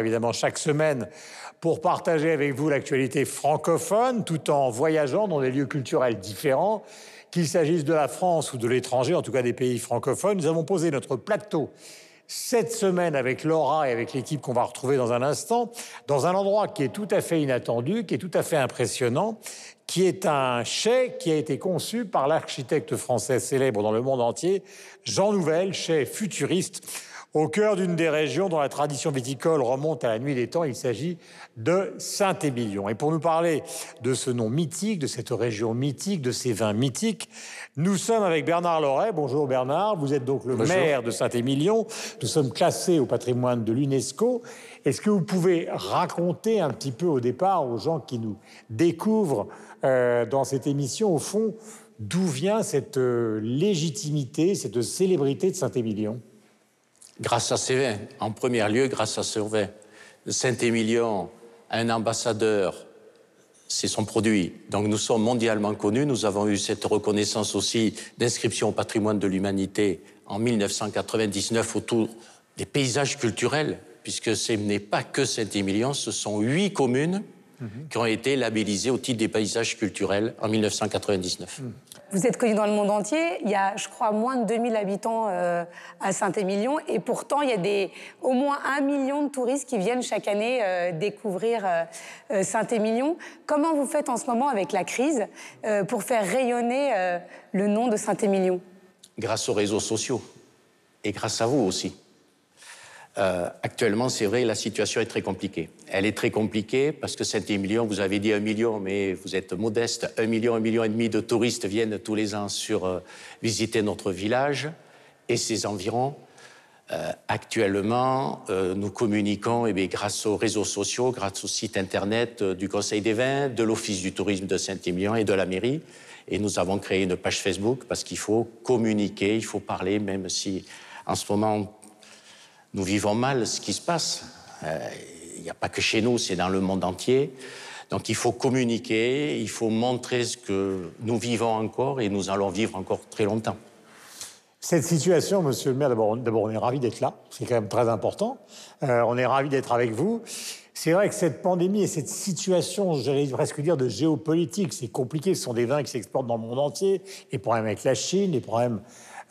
Évidemment, chaque semaine, pour partager avec vous l'actualité francophone, tout en voyageant dans des lieux culturels différents, qu'il s'agisse de la France ou de l'étranger, en tout cas des pays francophones, nous avons posé notre plateau cette semaine avec Laura et avec l'équipe qu'on va retrouver dans un instant, dans un endroit qui est tout à fait inattendu, qui est tout à fait impressionnant, qui est un chai qui a été conçu par l'architecte français célèbre dans le monde entier, Jean Nouvel, chai futuriste au cœur d'une des régions dont la tradition viticole remonte à la nuit des temps, il s'agit de Saint-Émilion. Et pour nous parler de ce nom mythique, de cette région mythique, de ces vins mythiques, nous sommes avec Bernard Loret. Bonjour Bernard, vous êtes donc le maire de Saint-Émilion. Nous sommes classés au patrimoine de l'UNESCO. Est-ce que vous pouvez raconter un petit peu au départ aux gens qui nous découvrent euh, dans cette émission, au fond, d'où vient cette euh, légitimité, cette célébrité de Saint-Émilion? Grâce à ses vins. En premier lieu, grâce à ses vins. Saint-Émilion a un ambassadeur, c'est son produit. Donc nous sommes mondialement connus. Nous avons eu cette reconnaissance aussi d'inscription au patrimoine de l'humanité en 1999 autour des paysages culturels, puisque ce n'est pas que Saint-Émilion, ce sont huit communes qui ont été labellisées au titre des paysages culturels en 1999. Vous êtes connu dans le monde entier. Il y a, je crois, moins de 2000 habitants euh, à Saint-Émilion. Et pourtant, il y a des, au moins un million de touristes qui viennent chaque année euh, découvrir euh, Saint-Émilion. Comment vous faites en ce moment avec la crise pour faire rayonner le nom de Saint-Émilion? Grâce aux réseaux sociaux. Et grâce à vous aussi. Euh, actuellement, c'est vrai, la situation est très compliquée. Elle est très compliquée parce que Saint-Émilion, vous avez dit un million, mais vous êtes modeste. Un million, un million et demi de touristes viennent tous les ans sur euh, visiter notre village et ses environs. Euh, actuellement, nous communiquons eh grâce aux réseaux sociaux, grâce au site internet du Conseil des vins, de l'Office du tourisme de Saint-Émilion et de la mairie. Et nous avons créé une page Facebook parce qu'il faut communiquer, il faut parler, même si en ce moment nous vivons mal ce qui se passe. Euh, il n'y a pas que chez nous, c'est dans le monde entier. Donc il faut communiquer, il faut montrer ce que nous vivons encore et nous allons vivre encore très longtemps. Cette situation, monsieur le maire, d'abord, on est ravis d'être là, c'est quand même très important. Euh, on est ravis d'être avec vous. C'est vrai que cette pandémie et cette situation, j'allais presque dire de géopolitique, c'est compliqué. Ce sont des vins qui s'exportent dans le monde entier, les problèmes avec la Chine, les problèmes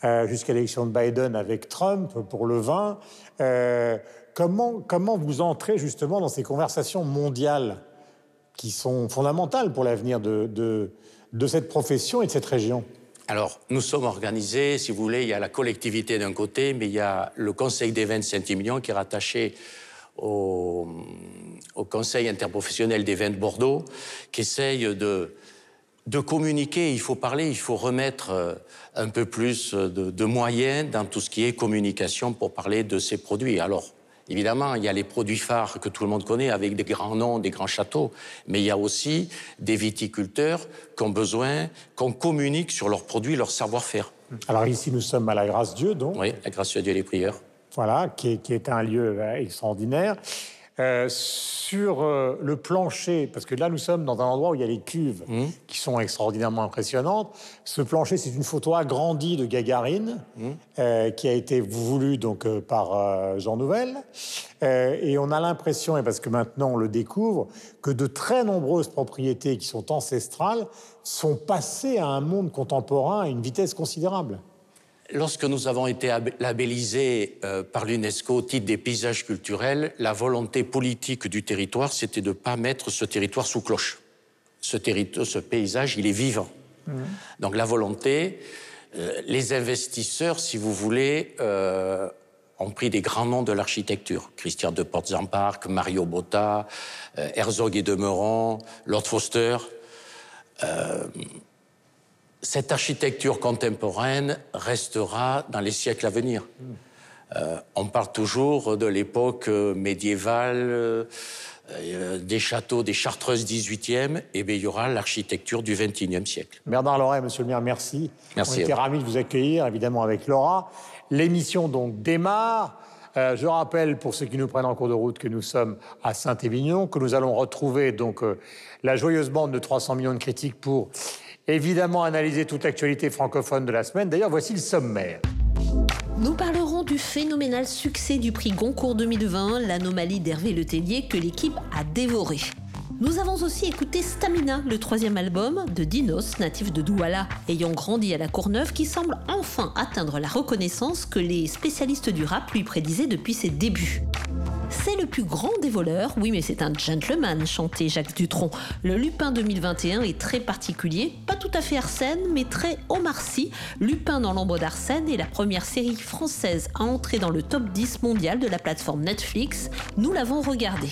euh, jusqu'à l'élection de Biden avec Trump pour le vin. Euh, comment, comment vous entrez justement dans ces conversations mondiales qui sont fondamentales pour l'avenir de, de, cette profession et de cette région? Alors, nous sommes organisés, si vous voulez, il y a la collectivité d'un côté, mais il y a le Conseil des vins de Saint-Émilion qui est rattaché au, Conseil interprofessionnel des vins de Bordeaux, qui essaye de, de communiquer, il faut parler, il faut remettre euh, un peu plus de, moyens dans tout ce qui est communication pour parler de ces produits. Alors, évidemment, il y a les produits phares que tout le monde connaît avec des grands noms, des grands châteaux, mais il y a aussi des viticulteurs qui ont besoin qu'on communique sur leurs produits, leur savoir-faire. Alors ici, nous sommes à la Grâce-Dieu, donc. Oui, la Grâce-Dieu les prieurs. Voilà, qui est un lieu euh, extraordinaire. Euh, sur euh, le plancher, parce que là nous sommes dans un endroit où il y a les cuves mmh. qui sont extraordinairement impressionnantes. Ce plancher, c'est une photo agrandie de Gagarine mmh. euh, qui a été voulue donc par Jean Nouvel. et on a l'impression, et parce que maintenant on le découvre, que de très nombreuses propriétés qui sont ancestrales sont passées à un monde contemporain à une vitesse considérable. Lorsque nous avons été labellisés euh, par l'UNESCO au titre des paysages culturels, la volonté politique du territoire, c'était de ne pas mettre ce territoire sous cloche. Ce, ce paysage, il est vivant. Mmh. Donc la volonté, euh, les investisseurs, si vous voulez, euh, ont pris des grands noms de l'architecture. Christian de Portes-en-Parc, Mario Botta, Herzog et Demeron, Lord Foster cette architecture contemporaine restera dans les siècles à venir. Euh, on parle toujours de l'époque médiévale, euh, des châteaux, des chartreuses 18e, et bien il y aura l'architecture du 21e siècle. Bernard Loret, monsieur le maire, merci. Merci. On était ravis de vous accueillir, évidemment, avec Laura. L'émission donc démarre. Euh, je rappelle, pour ceux qui nous prennent en cours de route, que nous sommes à Saint-Émilion, que nous allons retrouver donc la joyeuse bande de 300 millions de critiques pour évidemment analyser toute l'actualité francophone de la semaine. D'ailleurs, voici le sommaire. Nous parlerons du phénoménal succès du prix Goncourt 2020, l'anomalie d'Hervé Letellier que l'équipe a dévoré. Nous avons aussi écouté Stamina, le troisième album de Dinos, natif de Douala, ayant grandi à la Courneuve, qui semble enfin atteindre la reconnaissance que les spécialistes du rap lui prédisaient depuis ses débuts. C'est le plus grand des voleurs, oui mais c'est un gentleman, chantait Jacques Dutronc. Le Lupin 2021 est très particulier, pas tout à fait Arsène, mais très Omar Sy. Lupin dans l'ombre d'Arsène est la première série française à entrer dans le top 10 mondial de la plateforme Netflix. Nous l'avons regardé.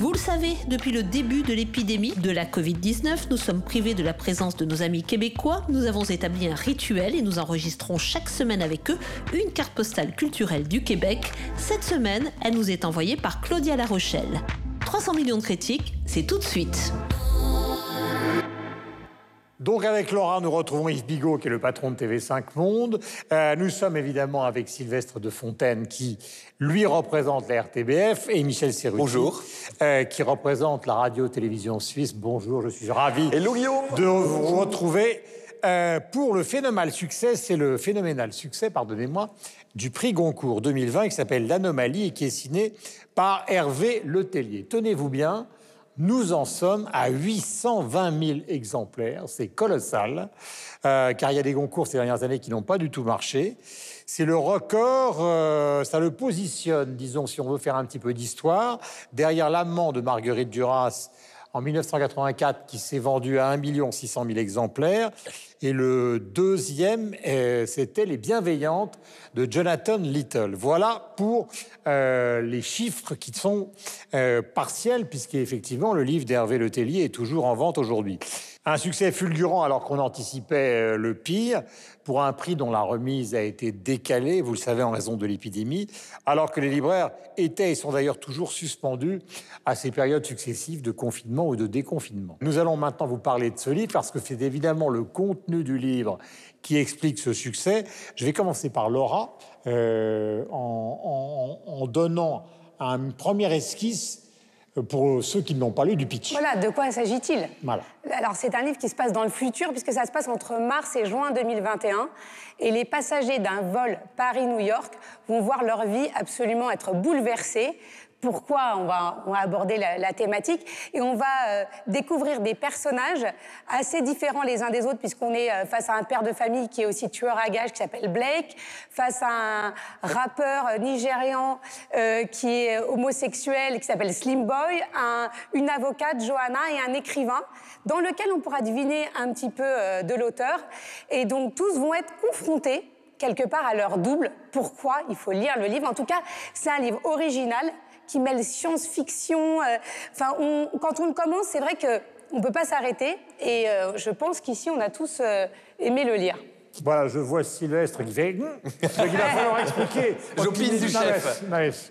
Vous le savez, depuis le début de l'épidémie de la Covid-19, nous sommes privés de la présence de nos amis québécois. Nous avons établi un rituel et nous enregistrons chaque semaine avec eux une carte postale culturelle du Québec. Cette semaine, elle nous est envoyée par Claudia La Rochelle. 300 millions de critiques, c'est tout de suite. Donc avec Laura, nous retrouvons Yves Bigot, qui est le patron de TV5 Monde. Euh, nous sommes évidemment avec Sylvestre de Fontaine, qui lui représente la RTBF, et Michel Serruti, Bonjour. euh, qui représente la radio-télévision suisse. Bonjour, je suis ravi Hello, de vous retrouver. Euh, pour le phénoménal succès, c'est le phénoménal succès, pardonnez-moi, du prix Goncourt 2020 qui s'appelle L'Anomalie et qui est signé par Hervé Letellier. Tenez-vous bien, nous en sommes à 820 000 exemplaires. C'est colossal, euh, car il y a des concours ces dernières années qui n'ont pas du tout marché. C'est le record, euh, ça le positionne, disons, si on veut faire un petit peu d'histoire, derrière l'amant de Marguerite Duras en 1984 qui s'est vendu à 1 600 000 exemplaires. Et le deuxième, euh, c'était Les Bienveillantes de Jonathan Little. Voilà pour euh, les chiffres qui sont euh, partiels, puisqu'effectivement, le livre d'Hervé Letellier est toujours en vente aujourd'hui. Un succès fulgurant alors qu'on anticipait euh, le pire, pour un prix dont la remise a été décalée, vous le savez, en raison de l'épidémie, alors que les libraires étaient et sont d'ailleurs toujours suspendus à ces périodes successives de confinement ou de déconfinement. Nous allons maintenant vous parler de ce livre parce que c'est évidemment le contenu du livre qui explique ce succès. Je vais commencer par Laura euh, en, donnant un premier esquisse pour ceux qui n'ont pas lu du pitch. Voilà, de quoi s'agit-il? Voilà. Alors, c'est un livre qui se passe dans le futur, puisque ça se passe entre mars et juin 2021. Et les passagers d'un vol Paris-New York vont voir leur vie absolument être bouleversée. Pourquoi on va, on va aborder la, la thématique. Et on va euh, découvrir des personnages assez différents les uns des autres puisqu'on est euh, face à un père de famille qui est aussi tueur à gages qui s'appelle Blake, face à un rappeur euh, nigérian euh, qui est homosexuel qui s'appelle Slim Boy, un- une avocate Johanna et un écrivain dans lequel on pourra deviner un petit peu euh, de l'auteur. Et donc tous vont être confrontés quelque part à leur double. Pourquoi? Il faut lire le livre. En tout cas, c'est un livre original qui mêle science-fiction. euh, Enfin, on- quand on le commence, c'est vrai que on peut pas s'arrêter. Et euh, je pense qu'ici, on a tous euh, aimé le lire. Voilà, je vois Sylvestre qui fait. Donc il va falloir expliquer. J'opine du chef.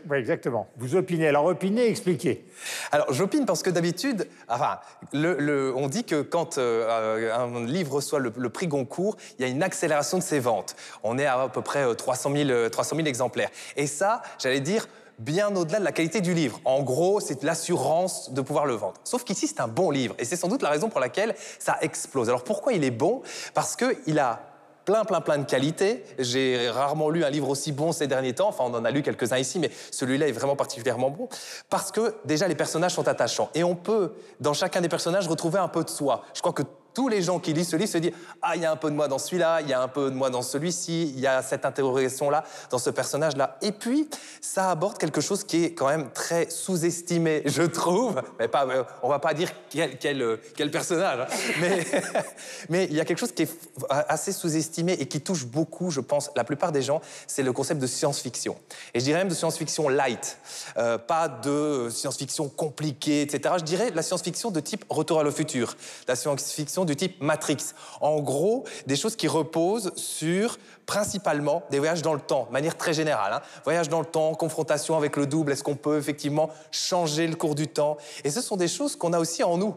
Oui, exactement. Vous opinez. Alors opinez, expliquez. Alors, j'opine parce que d'habitude, enfin, le- le- on dit que quand euh, un livre reçoit le, le prix Goncourt, il y a une accélération de ses ventes. On est à à peu près euh, 300 000, euh, 300 000 exemplaires. Et ça, j'allais dire, bien au-delà de la qualité du livre. En gros, c'est l'assurance de pouvoir le vendre. Sauf qu'ici, c'est un bon livre. Et c'est sans doute la raison pour laquelle ça explose. Alors, pourquoi il est bon? Parce qu'il a plein, plein, plein de qualités. J'ai rarement lu un livre aussi bon ces derniers temps. Enfin, on en a lu quelques-uns ici, mais celui-là est vraiment particulièrement bon. Parce que, déjà, les personnages sont attachants. Et on peut, dans chacun des personnages, retrouver un peu de soi. Je crois que tous les gens qui lisent ce livre se disent Ah, il y a un peu de moi dans celui-là, il y a un peu de moi dans celui-ci, il y a cette interrogation-là, dans ce personnage-là. Et puis, ça aborde quelque chose qui est quand même très sous-estimé, je trouve. Mais pas, euh, on va pas dire quel, quel, euh, quel personnage, hein. mais, mais il y a quelque chose qui est assez sous-estimé et qui touche beaucoup, je pense, la plupart des gens, c'est le concept de science-fiction. Et je dirais même de science-fiction light, Euh, pas de science-fiction compliquée, etc. Je dirais la science-fiction de type Retour à le futur, la science-fiction du type Matrix. En gros, des choses qui reposent sur principalement des voyages dans le temps, de manière très générale. hein. Voyage dans le temps, confrontation avec le double, est-ce qu'on peut effectivement changer le cours du temps? Et ce sont des choses qu'on a aussi en nous.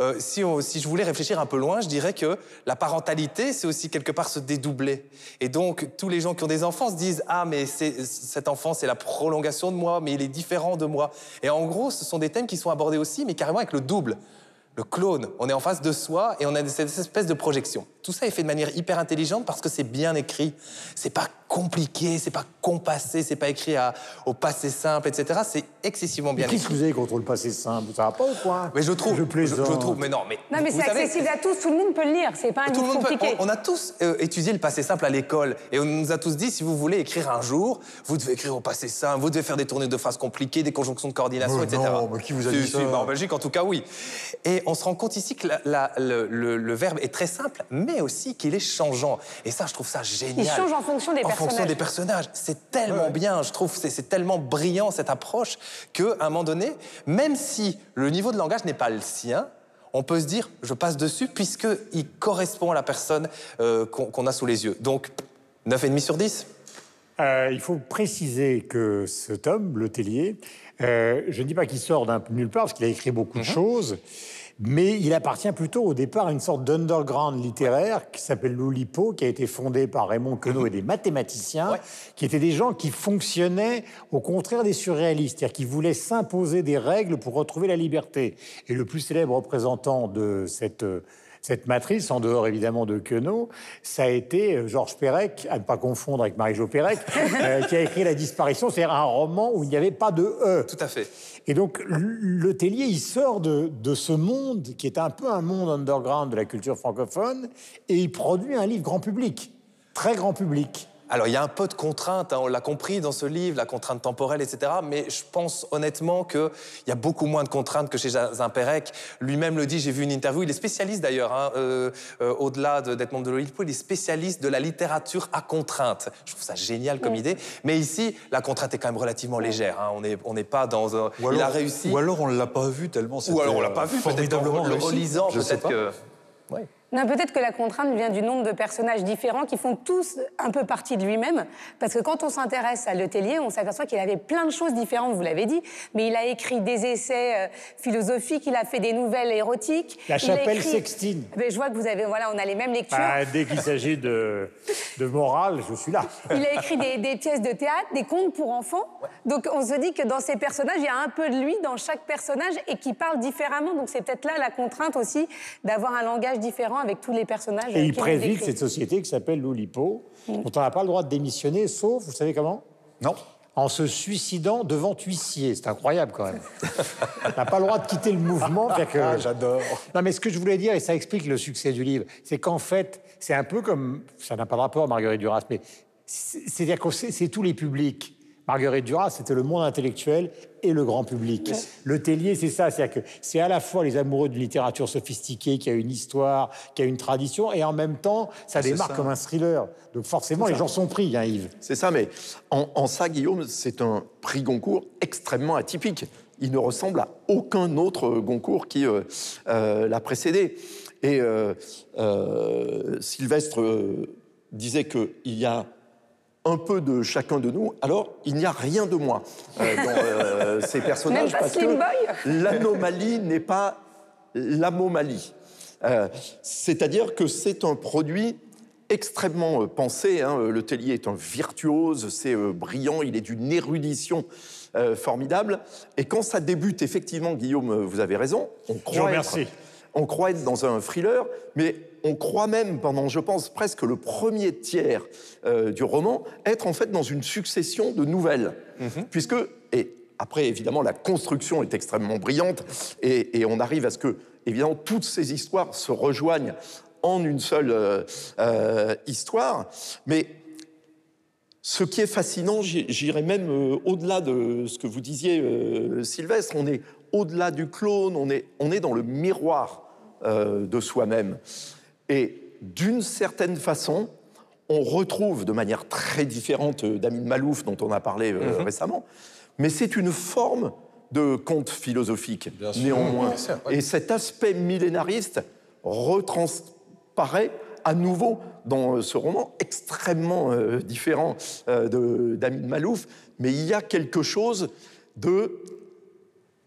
Euh, si, je voulais réfléchir un peu loin, je dirais que la parentalité, c'est aussi quelque part se dédoubler. Et donc, tous les gens qui ont des enfants se disent Ah, mais cet enfant, c'est la prolongation de moi, mais il est différent de moi. Et en gros, ce sont des thèmes qui sont abordés aussi, mais carrément avec le double, le clone. On est en face de soi et on a cette espèce de projection. Tout ça est fait de manière hyper intelligente parce que c'est bien écrit. C'est pas compliqué, c'est pas compassé, c'est pas écrit à, au passé simple, etc. C'est excessivement bien Qu'est-ce que écrit. vous avez contre le passé simple? Ça va pas ou quoi? Mais je trouve, Je je, plaisante. je trouve, mais non, mais Non, mais vous c'est savez, accessible à tous, tout le monde peut le lire, c'est pas un tout le livre monde peut- compliqué. on, on a tous euh, étudié le passé simple à l'école et on nous a tous dit si vous voulez écrire un jour, vous devez écrire au passé simple, vous devez faire des tournées de phrases compliquées, des conjonctions de coordination, Oh etc. non, mais qui vous a dit si, ça? bah, En Belgique, en tout cas, oui. Et on se rend compte ici que la- la- le, le- le verbe est très simple, mais aussi qu'il est changeant. Et ça, je trouve ça génial. Il change en fonction des En fonction personnages. des personnages. C'est tellement bien, je trouve, c'est c'est tellement brillant cette approche qu'à un moment donné, même si le niveau de langage n'est pas le sien, on peut se dire, je passe dessus puisqu'il correspond à la personne euh, qu'on a sous les yeux. Donc, 9,5 sur 10 Euh, il faut préciser que ce tome, Le Tellier, euh, je ne dis pas qu'il sort d'un nulle part, parce qu'il a écrit beaucoup Mhm. de choses, mais il appartient plutôt au départ à une sorte d'underground littéraire qui s'appelle l'Oulipo, qui a été fondé par Raymond Queneau et des mathématiciens. Ouais. qui étaient des gens qui fonctionnaient au contraire des surréalistes, c'est-à-dire qui voulaient s'imposer des règles pour retrouver la liberté. Et le plus célèbre représentant de cette euh, cette matrice, en dehors évidemment de Queneau, ça a été euh, Georges Perec, à ne pas confondre avec Marie-Jo Perec, euh, qui a écrit La disparition, c'est-à-dire un roman où il n'y avait pas de E. Tout à fait. Et donc, le Tellier, il sort de, de ce monde qui est un peu un monde underground de la culture francophone et il produit un livre grand public, très grand public. Alors, il y a un peu de contraintes, hein, on l'a compris dans ce livre, la contrainte temporelle, etc. Mais je pense honnêtement qu'il y a beaucoup moins de contraintes que chez Zimperec. Lui-même le dit, j'ai vu une interview, il est spécialiste d'ailleurs, hein, euh, euh, au-delà de- d'être membre de l'OILPO, il est spécialiste de la littérature à contrainte. Je trouve ça génial comme idée. Mais ici, la contrainte est quand même relativement légère. hein. On n'est on pas dans un... Ou alors, il a réussi. Ou alors on ne l'a pas vu tellement Ou alors on l'a pas euh, vu, peut-être qu'en formidablement le relisant, Je sais peut-être pas. que... Ouais. Non, peut-être que la contrainte vient du nombre de personnages différents qui font tous un peu partie de lui-même. Parce que quand on s'intéresse à Letellier, on s'aperçoit qu'il avait plein de choses différentes, vous l'avez dit. Mais il a écrit des essais euh, philosophiques, il a fait des nouvelles érotiques. La chapelle écrit- Sextine. Mais je vois que vous avez, voilà, on a les mêmes lectures. Ah, dès qu'il s'agit de, de morale, je suis là. Il a écrit des, des pièces de théâtre, des contes pour enfants. Donc on se dit que dans ces personnages, il y a un peu de lui dans chaque personnage et qui parle différemment. Donc c'est peut-être là la contrainte aussi d'avoir un langage différent avec tous les personnages. Et il décrit. cette société qui s'appelle l'Oulipo, dont on n'a pas le droit de démissionner, sauf, vous savez comment? Non. En se suicidant devant huissier. C'est incroyable quand même. on n'a pas le droit de quitter le mouvement. fait que- Ah, j'adore. Non, mais ce que je voulais dire, et ça explique le succès du livre, c'est qu'en fait, c'est un peu comme. Ça n'a pas de rapport, Marguerite Duras, mais c'est- c'est-à-dire que c'est c'est tous les publics. Marguerite Duras, c'était le monde intellectuel et le grand public. Le Tellier, c'est ça, c'est-à-dire que c'est à la fois les amoureux d'une littérature sophistiquée, qui a une histoire, qui a une tradition, et en même temps, ça ça. comme un thriller. Donc forcément, les gens sont pris, hein, Yves. C'est ça, mais en, en ça, Guillaume, c'est un prix Goncourt extrêmement atypique. Il ne ressemble à aucun autre Goncourt qui euh, euh, l'a précédé. Et euh, euh, Sylvestre euh, disait qu'il y a un peu de chacun de nous, alors il n'y a rien de moi euh, dans euh, ces personnages Même pas parce Slim que Boy l'anomalie n'est pas l'amomalie. Euh, C'est-à-dire que c'est un produit extrêmement euh, pensé. hein. Le Tellier est un virtuose, c'est euh, brillant, il est d'une érudition euh, formidable. Et quand ça débute, effectivement, Guillaume, vous avez raison, on vous croit, remercie. On croit être dans un thriller, mais on croit même, pendant, je pense, presque le premier tiers euh, du roman, être en fait dans une succession de nouvelles. Puisque, et après, évidemment, la construction est extrêmement brillante, et, et on arrive à ce que, évidemment, toutes ces histoires se rejoignent en une seule euh, euh, histoire. Mais ce qui est fascinant, j'i- j'irais même au-delà de ce que vous disiez, Sylvestre, on est au-delà du clone, on est, on est dans le miroir euh, de soi-même. Et d'une certaine façon, on retrouve de manière très différente euh, d'Amin Malouf, dont on a parlé euh, récemment, mais c'est une forme de conte philosophique, néanmoins. Sûr. Et cet aspect millénariste retransparaît à nouveau dans ce roman extrêmement euh, différent euh, de- d'Amin Malouf, mais il y a quelque chose de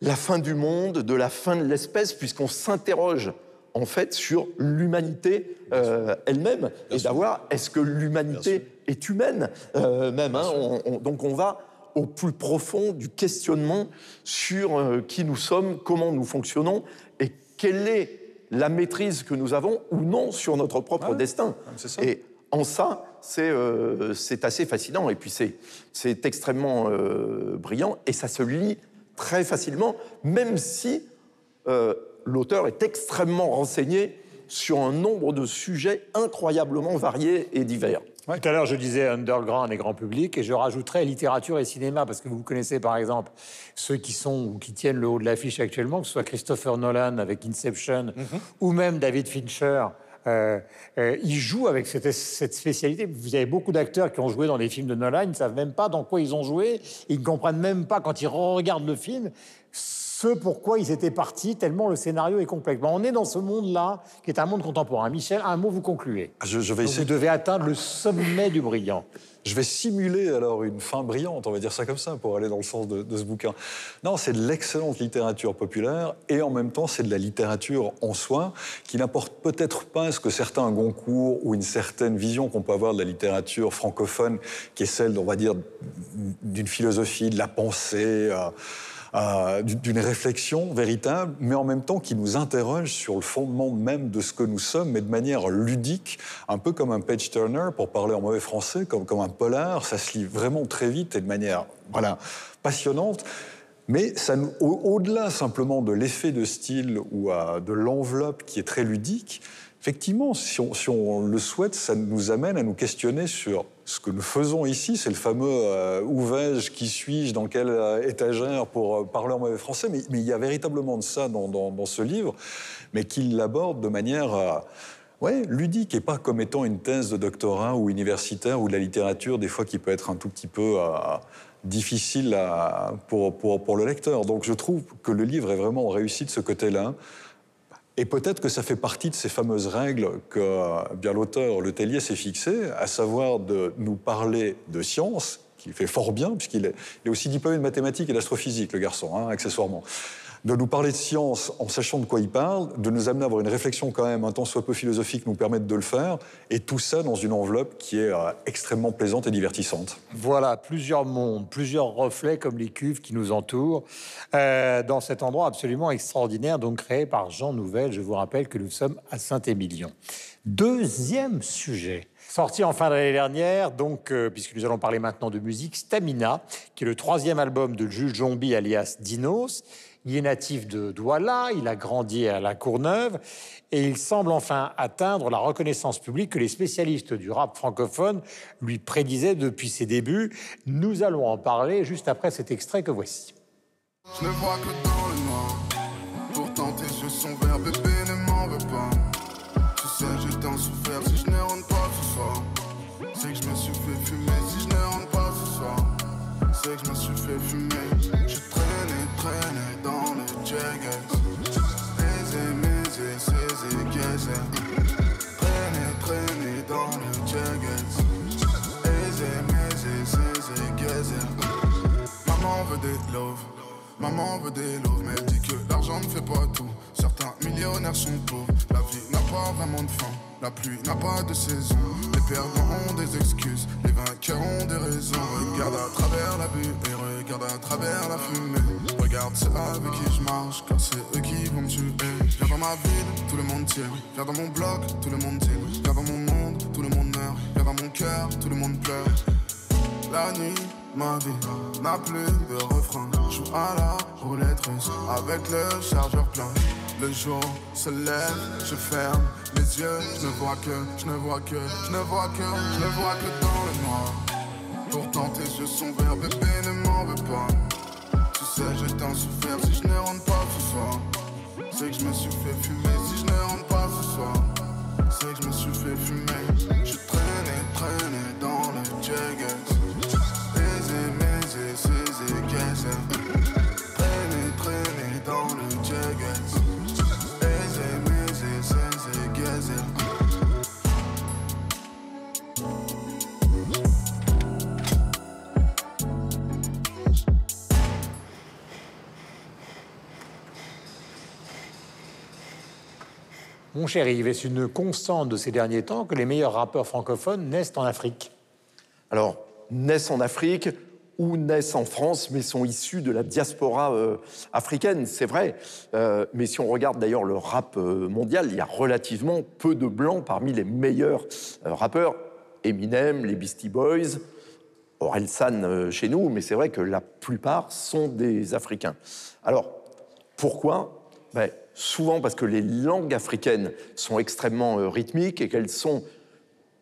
la fin du monde, de la fin de l'espèce, puisqu'on s'interroge en fait sur l'humanité euh, elle-même et d'avoir est-ce que l'humanité est humaine euh, même hein, on- on- donc on va au plus profond du questionnement sur euh, qui nous sommes, comment nous fonctionnons et quelle est la maîtrise que nous avons ou non sur notre propre destin. c'est ça. Et en ça, c'est assez fascinant. Et puis c'est extrêmement brillant et ça se lit très facilement, même si euh, l'auteur est extrêmement renseigné sur un nombre de sujets incroyablement variés et divers. Tout à l'heure, je disais underground et grand public, et je rajouterais littérature et cinéma, parce que vous connaissez par exemple ceux qui sont ou qui tiennent le haut de l'affiche actuellement, que ce soit Christopher Nolan avec Inception, ou même David Fincher. Euh, euh, il joue avec cette, cette spécialité. Vous avez beaucoup d'acteurs qui ont joué dans les films de Nolan, ils ne savent même pas dans quoi ils ont joué, ils ne comprennent même pas quand ils regardent le film ce pourquoi ils étaient partis, tellement le scénario est complexe. Bon, on est dans ce monde-là, qui est un monde contemporain. Michel, un mot, vous concluez. Je, je vais Donc, essayer vous devez atteindre le sommet du brillant. Je vais simuler alors une fin brillante, on va dire ça comme ça, pour aller dans le sens de, de ce bouquin. Non, c'est de l'excellente littérature populaire et en même temps c'est de la littérature en soi qui n'apporte peut-être pas ce que certains Goncourt ou une certaine vision qu'on peut avoir de la littérature francophone, qui est celle, on va dire, d'une philosophie, de la pensée. euh, euh, d'une réflexion véritable, mais en même temps qui nous interroge sur le fondement même de ce que nous sommes, mais de manière ludique, un peu comme un page turner, pour parler en mauvais français, comme, un polar. Ça se lit vraiment très vite et de manière voilà, passionnante. Mais au-delà simplement de l'effet de style ou euh, de l'enveloppe qui est très ludique, effectivement, si on, le souhaite, ça nous amène à nous questionner sur ce que nous faisons ici. C'est le fameux euh, où vais-je, qui suis-je, dans quelle euh, étagère pour euh, parler en mauvais français. Mais, il y a véritablement de ça dans, ce livre, mais qu'il l'aborde de manière. euh, Ouais, ludique et pas comme étant une thèse de doctorat ou universitaire ou de la littérature, des fois qui peut être un tout petit peu difficile pour le lecteur. Donc je trouve que le livre est vraiment réussi de ce côté-là. Et peut-être que ça fait partie de ces fameuses règles que bien l'auteur Le Tellier s'est fixé, à savoir de nous parler de science, qu'il fait fort bien, puisqu'il est, il est aussi diplômé de mathématiques et d'astrophysique, le garçon, hein, accessoirement. De nous parler de science en sachant de quoi il parle, de nous amener à avoir une réflexion quand même un tant soit peu philosophique nous permettre de le faire, et tout ça dans une enveloppe qui est euh, extrêmement plaisante et divertissante. Voilà, plusieurs mondes, plusieurs reflets comme les cuves qui nous entourent, euh, dans cet endroit absolument extraordinaire, donc créé par Jean Nouvel. Je vous rappelle que nous sommes à Saint-Émilion. Deuxième sujet. Sorti en fin d'année dernière, donc, euh, puisque nous allons parler maintenant de musique, Stamina, qui est le troisième album de Jules Jombi alias Dinos. Il est natif de Douala, il a grandi à La Courneuve et il semble enfin atteindre la reconnaissance publique que les spécialistes du rap francophone lui prédisaient depuis ses débuts. Nous allons en parler juste après cet extrait que voici. Je ne vois que dans le noir. Pourtant tes yeux sont verts, bébé ne m'en veux pas. Tu sais, j'ai tant souffert si je ne rentre pas ce soir. C'est que je me suis fait fumer si je ne rentre pas ce soir. C'est que je me suis fait fumer. Je traînais, traînais dans Maman veut des love, maman veut des love, mais elle dit que l'argent ne fait pas tout. Certains millionnaires sont pauvres, la vie n'a pas vraiment de fin. La pluie n'a pas de saison, les perdants ont des excuses, les vainqueurs ont des raisons. Regarde à travers la buée et regarde à travers la fumée. Regarde ceux avec qui je marche, car c'est eux qui vont me tuer. Viens dans ma ville, tout le monde tire. Viens dans mon bloc, tout le monde tire. Viens dans mon monde, tout le monde meurt. Viens dans mon cœur, tout le monde pleure. La nuit, ma vie n'a plus de refrain. Joue à la roulette russe avec le chargeur plein. Le jour se lève, je ferme les yeux. Je ne vois que, je ne vois que, je ne vois que, je ne vois que dans le noir. Pourtant tes yeux sont verts, bébé ne m'en veux pas. Sais, j'ai tant souffert si je ne rentre pas ce soir. C'est que je me suis fait fumer si je ne rentre pas ce soir. C'est que je me suis fait fumer. Je traînais, traînais dans le Jaggers. Mon cher Yves, est-ce une constante de ces derniers temps que les meilleurs rappeurs francophones naissent en Afrique? Alors, naissent en Afrique, ou naissent en France, mais sont issus de la diaspora euh, africaine, c'est vrai. Euh, mais si on regarde d'ailleurs le rap euh, mondial, il y a relativement peu de blancs parmi les meilleurs rappeurs. Eminem, les Beastie Boys, Orelsan chez nous, mais c'est vrai que la plupart sont des Africains. Alors, pourquoi? Ben, Souvent parce que les langues africaines sont extrêmement euh, rythmiques et qu'elles sont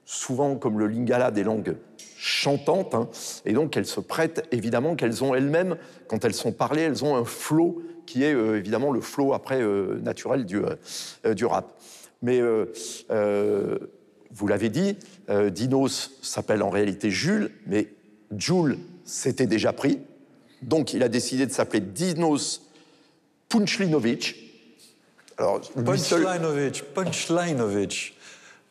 souvent, comme le lingala, des langues chantantes, hein, et donc elles se prêtent évidemment qu'elles ont elles-mêmes, quand elles sont parlées, elles ont un flow qui est euh, évidemment le flow après euh, naturel du, du rap. Mais vous l'avez dit, Dinos s'appelle en réalité Jules, mais Jules s'était déjà pris, donc il a décidé de s'appeler Dinos Punchlinovic. Alors, Punchlinovich, Punchlinovich.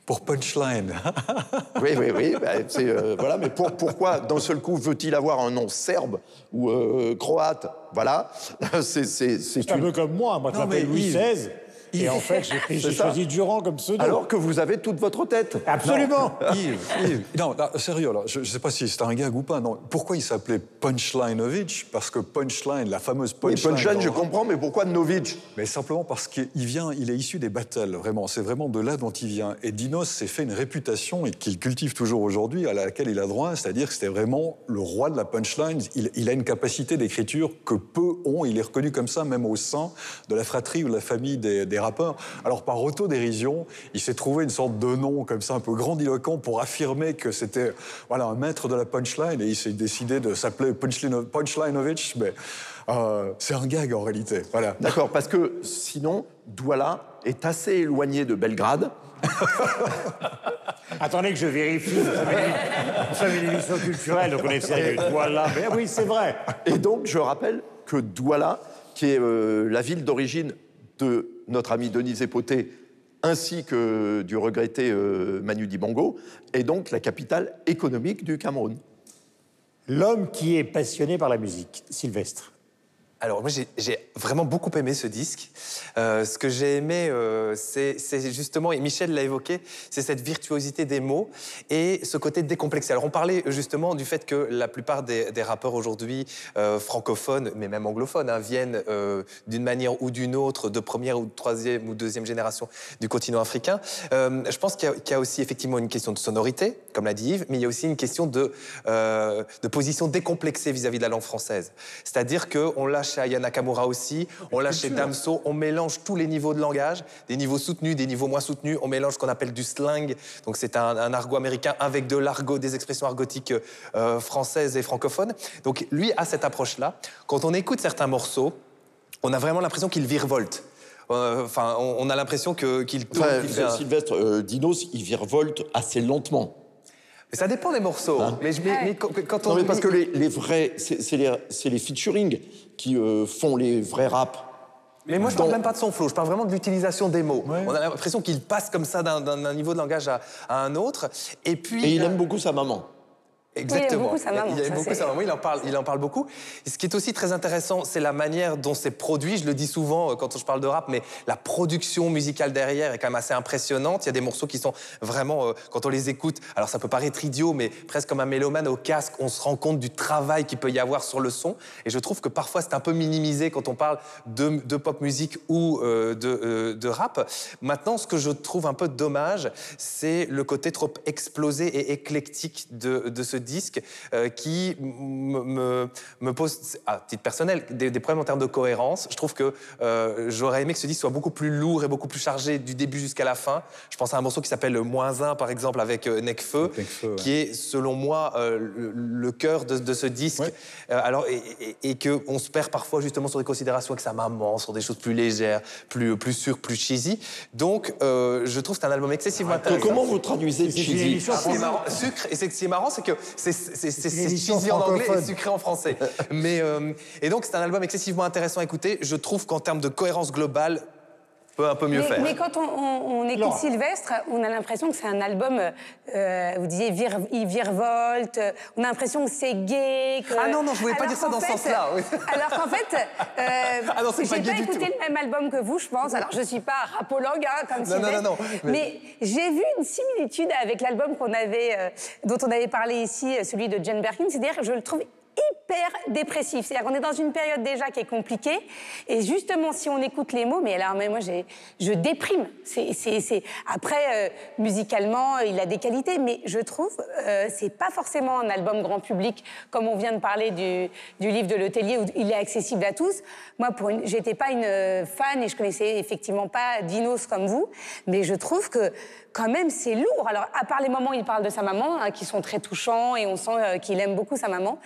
Pour punchline. Oui, oui, oui. bah, euh, voilà, mais pour- pourquoi d'un seul coup veut-il avoir un nom serbe ou euh, croate? Voilà, c'est un une- peu comme moi. Moi, je m'appelle mais Louis XVI. Et en fait, j'ai choisi Durand comme pseudo. Alors que vous avez toute votre tête. Absolument. Yves, Yves, non, non, sérieux, là, je ne sais pas si c'est un gag ou pas. Non. Pourquoi il s'appelait Punchlinovich Parce que Punchline, la fameuse Oui, Punchline. Punchline, je comprends, mais pourquoi Novic Mais simplement parce qu'il vient, il est issu des battles, vraiment. C'est vraiment de là dont il vient. Et Dinos s'est fait une réputation et qu'il cultive toujours aujourd'hui, à laquelle il a droit, c'est-à-dire que c'était vraiment le roi de la punchline. Il, il a une capacité d'écriture que peu ont. Il est reconnu comme ça, même au sein de la fratrie ou de la famille des, des rappeurs. Alors, par autodérision, il s'est trouvé une sorte de nom comme ça, un peu grandiloquent, pour affirmer que c'était voilà, un maître de la punchline. Et il s'est décidé de s'appeler Punchlino- Punchlinovich. Mais euh, c'est un gag en réalité. Voilà. D'accord, parce que sinon, Douala est assez éloigné de Belgrade. Attendez que je vérifie. Vous savez, vous savez, une émission culturelle, donc on est sérieux. Voilà. Mais oui, c'est vrai. Et donc, je rappelle que Douala, qui est euh, la ville d'origine de notre ami Denis Epoté, ainsi que du regretté euh, Manu Dibango, est donc la capitale économique du Cameroun. L'homme qui est passionné par la musique, Sylvestre. Alors moi j'ai- vraiment beaucoup aimé ce disque. Euh, ce que j'ai aimé, euh, c'est justement, et Michel l'a évoqué, c'est cette virtuosité des mots et ce côté décomplexé. Alors on parlait justement du fait que la plupart des, rappeurs aujourd'hui euh, francophones, mais même anglophones, hein, viennent euh, d'une manière ou d'une autre de première ou de troisième ou deuxième génération du continent africain. Euh, je pense qu'il y, a- aussi effectivement une question de sonorité, comme l'a dit Yves, mais il y a aussi une question de, euh, position décomplexée vis-à-vis de la langue française. C'est-à-dire qu'on l'a chez Aya Nakamura aussi, on l'a chez Damso, on mélange tous les niveaux de langage, des niveaux soutenus, des niveaux moins soutenus, on mélange ce qu'on appelle du slang, donc c'est un, un argot américain avec de l'argot, des expressions argotiques euh, françaises et francophones. Donc lui a cette approche-là. Quand on écoute certains morceaux, on a vraiment l'impression qu'il virevolte. Euh, Enfin, on, on a l'impression que- qu'il tourne. Enfin, qu'il fait un- Sylvestre, euh, Dinos, il virevolte assez lentement. Mais ça dépend des morceaux. mais, je- mais- mais quand, on Non, mais parce que les, les vrais, c'est les, c'est les featuring qui euh, font les vrais raps. Mais moi, je parle même pas de son flow, je parle vraiment de l'utilisation des mots. On a l'impression qu'il passe comme ça d'un- niveau de langage à, à un autre. Et puis. Et il euh, aime beaucoup sa maman. Exactement. beaucoup sa maman, Il aime beaucoup sa maman, il en parle, il en parle beaucoup. Et ce qui est aussi très intéressant, c'est la manière dont c'est produit. Je le dis souvent euh, quand je parle de rap, mais la production musicale derrière est quand même assez impressionnante. Il y a des morceaux qui sont vraiment, euh, quand on les écoute, alors ça peut paraître idiot, mais presque comme un mélomane au casque, on se rend compte du travail qu'il peut y avoir sur le son. Et je trouve que parfois c'est un peu minimisé quand on parle de, de pop musique ou euh, de, euh, de rap. Maintenant, ce que je trouve un peu dommage, c'est le côté trop explosé et éclectique de, de ce disque euh, qui me- pose, à titre personnel, des, des problèmes en termes de cohérence. Je trouve que euh, j'aurais aimé que ce disque soit beaucoup plus lourd et beaucoup plus chargé du début jusqu'à la fin. Je pense à un morceau qui s'appelle Moins 1, par exemple, avec euh, Necfeu, Necfeu, ouais. qui est, selon moi, euh, le, le cœur de, de ce disque. Ouais. Euh, alors, et, et, et qu'on se perd parfois justement sur des considérations avec sa maman, sur des choses plus légères, plus, plus sûres, plus cheesy. Donc, euh, je trouve que c'est un album excessivement intéressant. comment vous traduisez cheesy Ah, c'est marrant, sucre, et c'est marrant, c'est que c'est cheesy en anglais et sucré en français. Mais, euh, et donc, c'est un album excessivement intéressant à écouter. Je trouve qu'en termes de cohérence globale, peut un peu mieux mais, faire. mais quand on, on- on écoute Laurent. Sylvestre, on a l'impression que c'est un album, euh, vous disiez, vir, il virevolte, euh, on a l'impression que c'est gay. Que... Ah non, non, je voulais pas Alors dire ça dans ce sens-là, oui. Alors qu'en fait, euh, Ah non, c'est j'ai pas écouté tout. le même album que vous, je pense. Alors, je suis pas rapologue, hein, comme Non, non, Sylvestre. non, non, Mais, mais- j'ai vu une similitude avec l'album qu'on avait, euh, dont on avait parlé ici, euh, celui de Jane Birkin. C'est-à-dire que je le trouve hyper dépressif. C'est-à-dire qu'on est dans une période déjà qui est compliquée. Et justement, si on écoute les mots, mais alors, mais moi, je déprime. C'est, c'est- Après, euh, musicalement, il a des qualités, mais je trouve, euh, c'est pas forcément un album grand public, comme on vient de parler du, du livre de l'hôtelier, où il est accessible à tous. Moi, pour une, j'étais pas une euh, fan et je connaissais effectivement pas Dinos comme vous, mais je trouve que quand même c'est lourd. Alors, à part les moments où il parle de sa maman, hein, qui sont très touchants et on sent euh, qu'il aime beaucoup sa maman,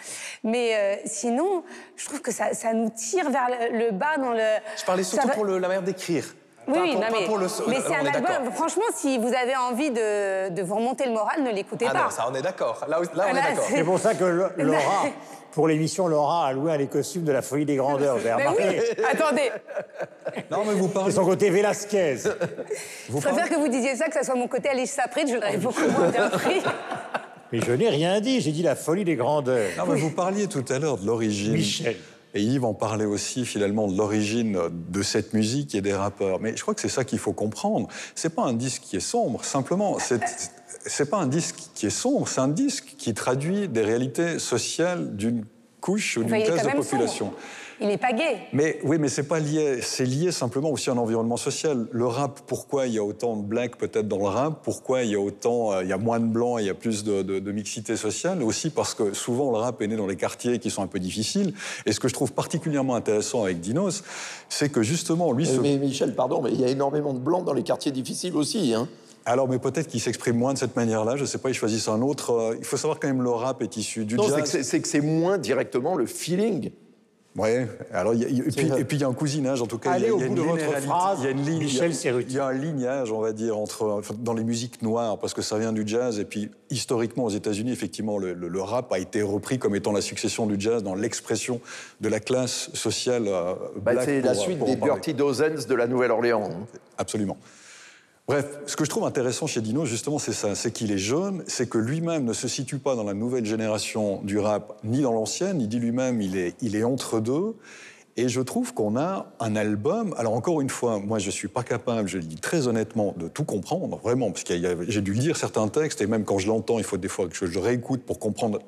mais euh, sinon, je trouve que ça, ça nous tire vers le, le bas dans le. Je parlais surtout va- pour le- la manière d'écrire. Oui, Pas oui, pour- non, pas mais, pour le- mais là, c'est un album. Franchement, si vous avez envie de, de vous remonter le moral, ne l'écoutez Ah pas. non, ça, on est d'accord. Là, là, on Là, est d'accord. c'est- C'est pour ça que Laura, pour l'émission, Laura a loué les costumes de la folie des grandeurs. Vous avez remarqué oui, attendez, Non, mais vous C'est parlez. son côté Velasquez. Vous je préfère que vous disiez ça, que ça soit mon côté Alice Saprid, je l'aurais beaucoup moins bien pris. Mais je n'ai rien dit, j'ai dit la folie des grandeurs. Non, mais vous parliez tout à l'heure de l'origine. Michel. Et Yves en parlait aussi finalement de l'origine de cette musique et des rappeurs. Mais je crois que c'est ça qu'il faut comprendre. C'est pas un disque qui est sombre, simplement. C'est c'est pas un disque qui est sombre, c'est un disque qui traduit des réalités sociales d'une couche ou d'une classe de population. sombre. Il n'est pas gay. Mais oui, mais c'est pas lié. C'est lié simplement aussi à un environnement social. Le rap, pourquoi il y a autant de blacks peut-être dans le rap? Pourquoi il y a autant, euh, il y a moins de blancs, il y a plus de, de- de mixité sociale? Aussi parce que souvent le rap est né dans les quartiers qui sont un peu difficiles. Et ce que je trouve particulièrement intéressant avec Dinos, c'est que justement lui se Mais Michel, pardon, mais il y a énormément de blancs dans les quartiers difficiles aussi. Hein. alors, mais peut-être qu'il s'exprime moins de cette manière-là. Je sais pas, il choisit un autre. euh, Il faut savoir quand même le rap est issu du Non, jazz. c'est que c'est moins directement le feeling. Ouais. Alors, il y a- il y a- et, puis, vrai. et puis il y a un cousinage, en tout cas. Allez il y a, au il y a bout une de votre phrase, il y a une ligne, Michel il y a- Serruti. Il y a un lignage, on va dire, entre enfin, dans les musiques noires, parce que ça vient du jazz. Et puis, historiquement, aux États-Unis, effectivement, le, le- le rap a été repris comme étant la succession du jazz dans l'expression de la classe sociale. euh, Bah, c'est la suite des. Dirty Dozens de la Nouvelle-Orléans. hein. Absolument. Bref, ce que je trouve intéressant chez Dino, justement, c'est ça, c'est qu'il est jeune, c'est que lui-même ne se situe pas dans la nouvelle génération du rap, ni dans l'ancienne, il dit lui-même, il est, il est entre deux. Et je trouve qu'on a un album. Alors encore une fois, moi je suis pas capable, je le dis très honnêtement, de tout comprendre, vraiment, parce que j'ai dû lire certains textes et même quand je l'entends, il faut des fois que je le réécoute pour comprendre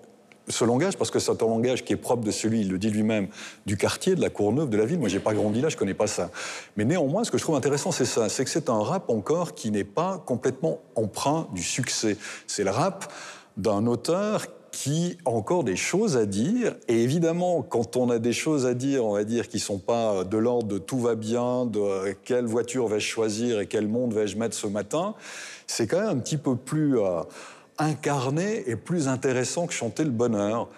ce langage, parce que c'est un langage qui est propre de celui, il le dit lui-même, du quartier, de la Courneuve, de la ville. Moi, j'ai pas grandi là, je connais pas ça. Mais néanmoins, ce que je trouve intéressant, c'est ça, c'est que c'est un rap encore qui n'est pas complètement emprunt du succès. C'est le rap d'un auteur qui a encore des choses à dire. Et évidemment, quand on a des choses à dire, on va dire, qui sont pas de l'ordre de tout va bien, de quelle voiture vais-je choisir et quel monde vais-je mettre ce matin, c'est quand même un petit peu plus euh, incarné et plus intéressant que chanter le bonheur.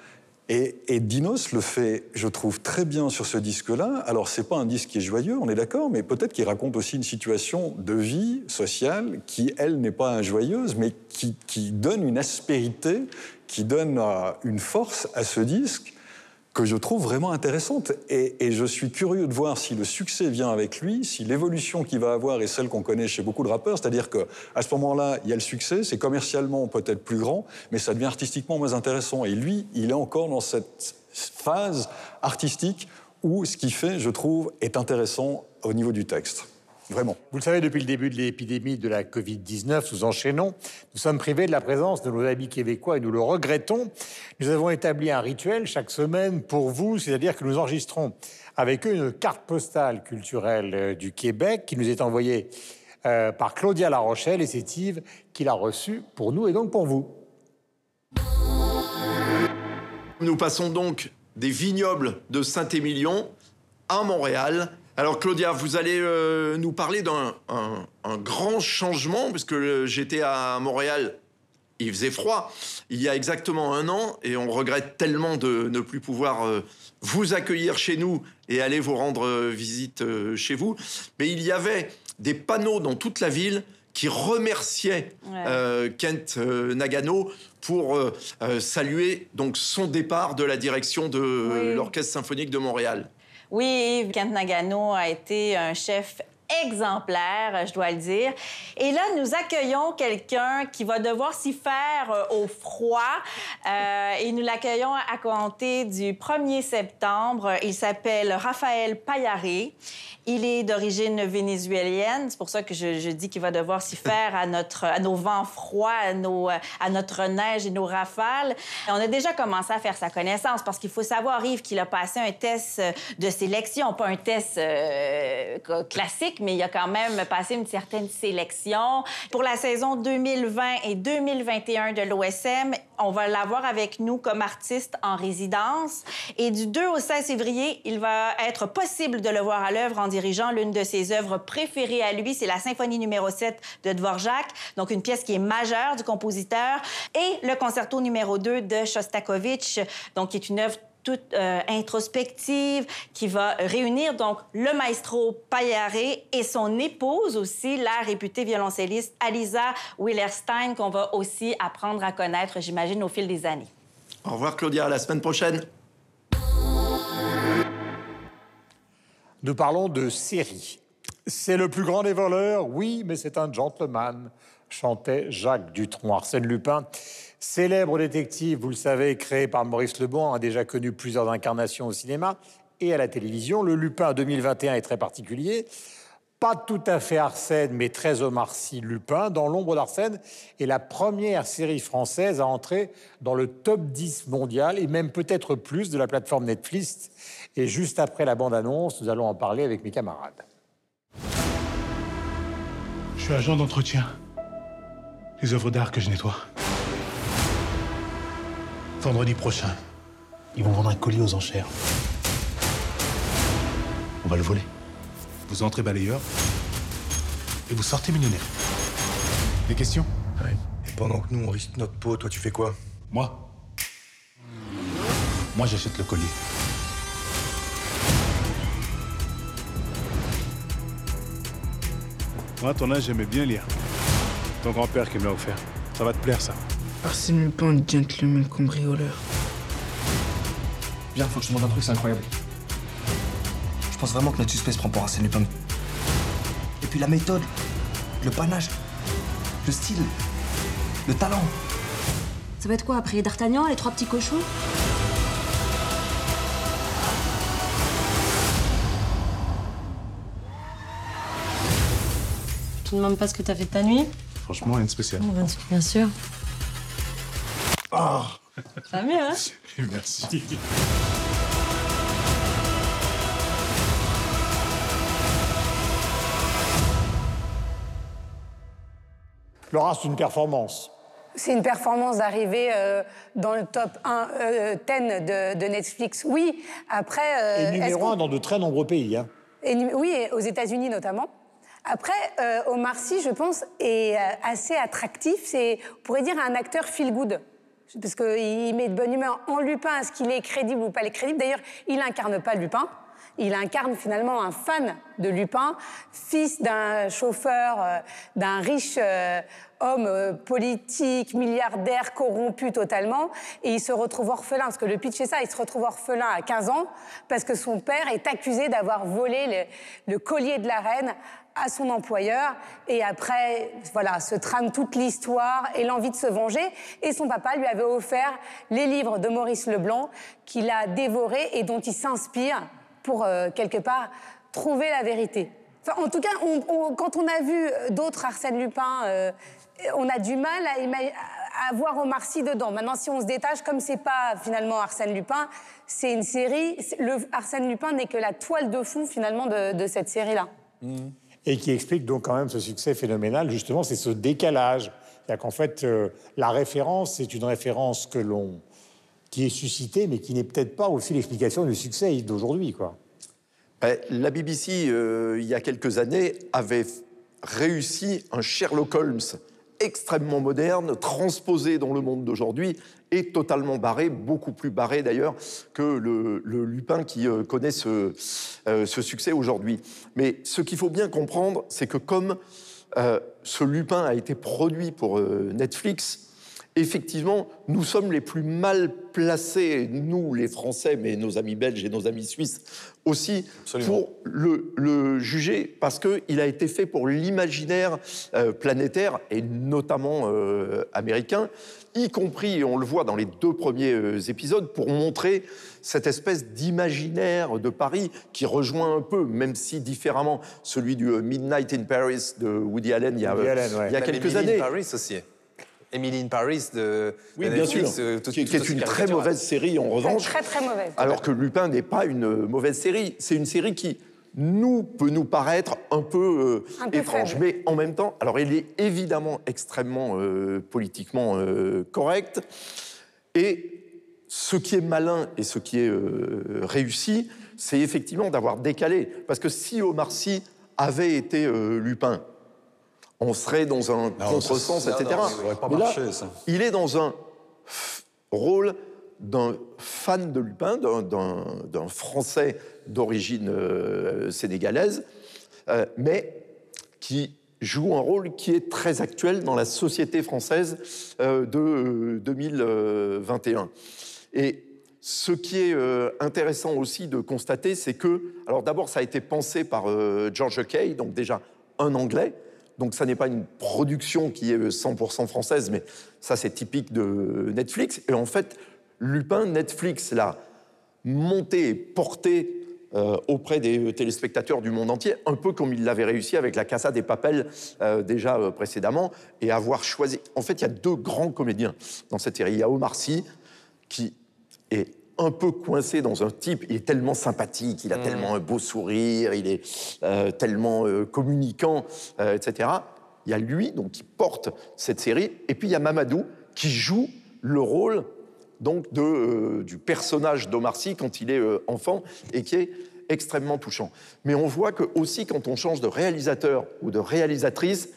Et, Dinos le fait, je trouve, très bien sur ce disque-là. Alors, c'est pas un disque qui est joyeux, on est d'accord, mais peut-être qu'il raconte aussi une situation de vie sociale qui, elle, n'est pas joyeuse, mais qui, qui donne une aspérité, qui donne euh, une force à ce disque que je trouve vraiment intéressante. Et, je suis curieux de voir si le succès vient avec lui, si l'évolution qu'il va avoir est celle qu'on connaît chez beaucoup de rappeurs, c'est-à-dire que à ce moment-là, il y a le succès, c'est commercialement peut-être plus grand, mais ça devient artistiquement moins intéressant. Et lui, il est encore dans cette phase artistique où ce qu'il fait, je trouve, est intéressant au niveau du texte. Vraiment. Vous le savez, depuis le début de l'épidémie de la Covid-19, nous enchaînons. Nous sommes privés de la présence de nos amis québécois et nous le regrettons. Nous avons établi un rituel chaque semaine pour vous, c'est-à-dire que nous enregistrons avec eux une carte postale culturelle euh, du Québec qui nous est envoyée euh, par Claudia La Rochelle et c'est Yves qui l'a reçue pour nous et donc pour vous. Nous passons donc des vignobles de Saint-Émilion à Montréal. Alors Claudia, vous allez euh, nous parler d'un un- un grand changement, puisque euh, j'étais à Montréal, il faisait froid, il y a exactement un an, et on regrette tellement de ne plus pouvoir euh, vous accueillir chez nous et aller vous rendre euh, visite chez vous. Mais il y avait des panneaux dans toute la ville qui remerciaient Ouais. Kent Nagano pour saluer donc son départ de la direction de Oui. l'Orchestre symphonique de Montréal. Oui, Kent Nagano a été un chef exemplaire, je dois le dire. Et là, nous accueillons quelqu'un qui va devoir s'y faire euh, au froid. Euh, et nous l'accueillons à compter du 1er septembre. Il s'appelle Raphaël Payaré. Il est d'origine vénézuélienne. C'est pour ça que je, dis qu'il va devoir s'y faire à, notre, à nos vents froids, à, nos, à notre neige et nos rafales. On a déjà commencé à faire sa connaissance parce qu'il faut savoir, Yves, qu'il a passé un test de sélection, pas un test euh, classique, mais il a quand même passé une certaine sélection. Pour la saison 2020 et 2021 de l'OSM, on va l'avoir avec nous comme artiste en résidence. Et du 2 au 16 février, il va être possible de le voir à l'œuvre en dirigeant l'une de ses œuvres préférées à lui, c'est la symphonie numéro 7 de Dvorak, donc une pièce qui est majeure du compositeur, et le concerto numéro 2 de Shostakovich, donc qui est une œuvre toute euh, introspective qui va réunir donc le maestro Payare et son épouse aussi, la réputée violoncelliste Alisa Willerstein, qu'on va aussi apprendre à connaître, j'imagine, au fil des années. Au revoir Claudia, à la semaine prochaine. Nous parlons de série. C'est le plus grand des voleurs, oui, mais c'est un gentleman, chantait Jacques Dutronc. Arsène Lupin, célèbre détective, vous le savez, créé par Maurice Lebon, a déjà connu plusieurs incarnations au cinéma et à la télévision. Le Lupin 2021 est très particulier. Pas tout à fait Arsène, mais très Omar Sy Lupin, dans l'ombre d'Arsène, est la première série française à entrer dans le top 10 mondial et même peut-être plus de la plateforme Netflix. Et juste après la bande-annonce, nous allons en parler avec mes camarades. Je suis agent d'entretien. Les œuvres d'art que je nettoie. Vendredi prochain, ils vont vendre un colis aux enchères. On va le voler. Vous entrez balayeur et vous sortez millionnaire. Des questions Ouais. Et pendant que nous, on risque notre peau, toi, tu fais quoi? Moi? Moi, j'achète le colis. Moi, à ton âge, j'aimais bien lire. Ton grand-père qui me l'a offert. Ça va te plaire, ça. Arsène Lupin, gentleman cambrioleur. Viens, faut que je te montre un truc, c'est incroyable. Je pense vraiment que notre suspect se prend pour Arsène Lupin. Et puis la méthode, le panache, le style, le talent. Ça va être quoi après D'Artagnan, les trois petits cochons? Tu te demandes pas ce que t'as fait de ta nuit? Franchement, rien de spécial. Oh, Bien sûr. Oh Ça va mieux, hein Merci. Laura, c'est une performance. C'est une performance d'arriver euh, dans le top 1, euh, 10 de, de Netflix. Oui, après... euh, Et numéro qu'on- un dans de très nombreux pays. hein. Et oui, et aux États-Unis notamment. Après, euh, Omar Sy, je pense, est assez attractif. C'est, on pourrait dire, un acteur feel good. Parce qu'il met de bonne humeur en Lupin. Est-ce qu'il est crédible ou pas crédible D'ailleurs, il n'incarne pas Lupin. Il incarne finalement un fan de Lupin, fils d'un chauffeur, euh, d'un riche euh, homme euh, politique, milliardaire, corrompu totalement. Et il se retrouve orphelin, parce que le pitch est ça, il se retrouve orphelin à 15 ans, parce que son père est accusé d'avoir volé le collier de la reine à son employeur. Et après, voilà, se trame toute l'histoire et l'envie de se venger. Et son papa lui avait offert les livres de Maurice Leblanc, qu'il a dévorés et dont il s'inspire pour, euh, quelque part, trouver la vérité. En tout cas, quand on a vu d'autres Arsène Lupin, euh, on a du mal à, à voir Omar Sy dedans. Maintenant, si on se détache, comme c'est pas finalement Arsène Lupin, c'est une série. Arsène Lupin n'est que la toile de fond finalement de, de cette série-là. Et qui explique donc quand même ce succès phénoménal, justement, c'est ce décalage. C'est-à-dire qu'en fait, euh, la référence, c'est une référence que l'on qui est suscitée, mais qui n'est peut-être pas aussi l'explication du succès d'aujourd'hui, quoi. Eh, La BBC, euh, il y a quelques années, avait réussi un Sherlock Holmes extrêmement moderne, transposé dans le monde d'aujourd'hui, et totalement barré, beaucoup plus barré d'ailleurs que le, Lupin qui euh, connaît ce, euh, ce succès aujourd'hui. Mais ce qu'il faut bien comprendre, c'est que comme euh, ce Lupin a été produit pour Netflix, effectivement, nous sommes les plus mal placés, nous les Français, mais nos amis belges et nos amis suisses aussi, pour le, le juger, parce qu'il a été fait pour l'imaginaire euh, planétaire, et notamment euh, américain, y compris, on le voit dans les deux premiers euh, épisodes, pour montrer cette espèce d'imaginaire de Paris qui rejoint un peu, même si différemment, celui du Midnight in Paris de Woody Allen il y a, Allen, ouais. il y a quelques années. in Paris aussi. Emily in Paris de, Oui, de bien Netflix, sûr, euh, tout- qui, tout qui est une très mauvaise série en revanche. Très, très mauvaise. Alors que Lupin n'est pas une mauvaise série. C'est une série qui, nous, peut nous paraître un peu, euh, Un peu étrange. faible. Mais en même temps, alors elle est évidemment extrêmement euh, politiquement euh, correcte. Et ce qui est malin et ce qui est euh, réussi, c'est effectivement d'avoir décalé. Parce que si Omar Sy avait été euh, Lupin, on serait dans un contresens, etc. non, ça pas Mais là, marché, ça. il est dans un rôle d'un fan de Lupin, d'un- Français d'origine euh, sénégalaise, euh, mais qui joue un rôle qui est très actuel dans la société française euh, de euh, 2021. Et ce qui est intéressant aussi de constater, c'est que, alors d'abord, ça a été pensé par George Kay, donc déjà un Anglais. Donc ça n'est pas une production qui est euh, 100% française, mais ça c'est typique de Netflix. Et en fait, Lupin, Netflix l'a monté et porté euh, auprès des euh, téléspectateurs du monde entier, un peu comme il l'avait réussi avec la Casa des Papels euh, déjà euh, précédemment, et avoir choisi. En fait, il y a deux grands comédiens dans cette série. Il y a Omar Sy, qui est un peu coincé dans un type, il est tellement sympathique, il a tellement un beau sourire, il est euh, tellement euh, communicant, euh, etc. Il y a lui, donc, qui porte cette série, et puis il y a Mamadou, qui joue le rôle donc de, du personnage d'Omar Sy quand il est enfant, et qui est extrêmement touchant. Mais on voit que aussi quand on change de réalisateur ou de réalisatrice,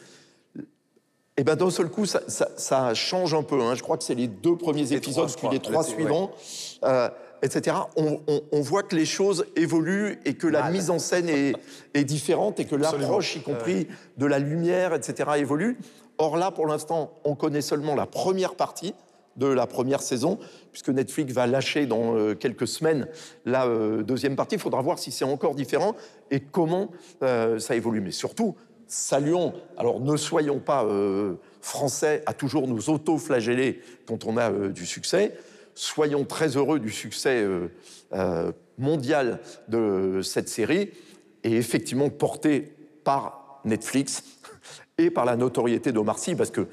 et ben d'un seul coup, ça, ça- ça change un peu. hein. Je crois que c'est les deux premiers épisodes, puis les trois ouais. suivants, euh, etc. On, on- on voit que les choses évoluent et que la mise en scène est, est différente et que l'approche, y compris de la lumière, etc., évolue. Or là, pour l'instant, on connaît seulement la première partie de la première saison, puisque Netflix va lâcher dans euh, quelques semaines la euh, deuxième partie. Il faudra voir si c'est encore différent et comment ça évolue. Mais surtout, saluons, alors ne soyons pas euh, français à toujours nous auto-flageller quand on a euh, du succès. Soyons très heureux du succès euh, mondial de cette série et effectivement porté par Netflix et par la notoriété d'Omar Sy, parce que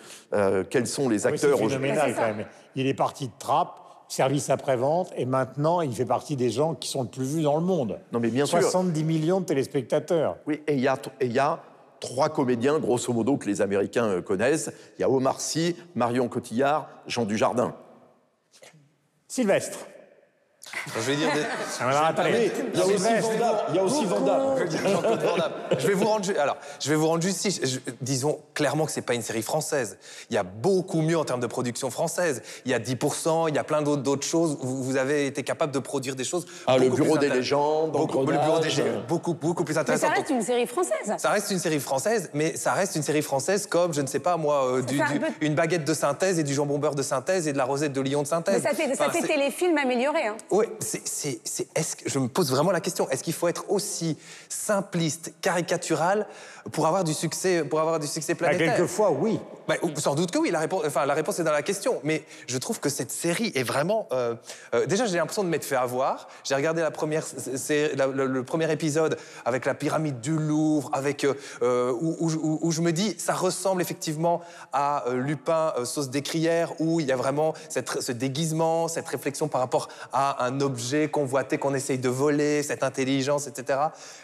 quels sont les Oui, c'est acteurs phénoménal quand même. Il est parti de trappe, service après-vente, et maintenant il fait partie des gens qui sont le plus vus dans le monde. Non, mais bien sûr. 70 millions de téléspectateurs. Oui, et il y a, et il y a trois comédiens, grosso modo, que les Américains euh, connaissent. Il y a Omar Sy, Marion Cotillard, Jean Dujardin. Sylvestre. Je vais dire des... Alors attendez, Il y a aussi. Il y a. Je vais vous rendre, ju- alors, je vais vous rendre justice. Je- disons clairement que c'est pas une série française. Il y a beaucoup mieux en termes de production française. Il y a 10%, il y a plein d'autres choses. Vous, vous avez été capable de produire des choses. Ah, le Bureau des légendes, beaucoup, le Bureau des légendes, beaucoup, beaucoup plus Mais ça intéressant. reste une série française. Ça reste une série française, mais ça reste une série française comme, je ne sais pas moi, euh, du- fait un du- peu- une baguette de synthèse et du jambon beurre de synthèse et de la rosette de Lyon de synthèse. Mais ça fait, ça Enfin, fait c'est- téléfilm amélioré. Hein. Oui, je me pose vraiment la question, est-ce qu'il faut être aussi simpliste, caricatural pour avoir du succès, pour avoir du succès Bah, planétaire quelquefois, oui. Bah, sans doute que oui, la réponse, enfin, la réponse est dans la question. Mais je trouve que cette série est vraiment... euh, euh, déjà, j'ai l'impression de m'être fait avoir. J'ai regardé la première, c'est, la- le, le premier épisode avec la pyramide du Louvre, avec, euh, où, où je- où- où je me dis, ça ressemble effectivement à Lupin, sauce d'écrière, où il y a vraiment cette- ce déguisement, cette réflexion par rapport à un objet convoité qu'on essaye de voler, cette intelligence, etc.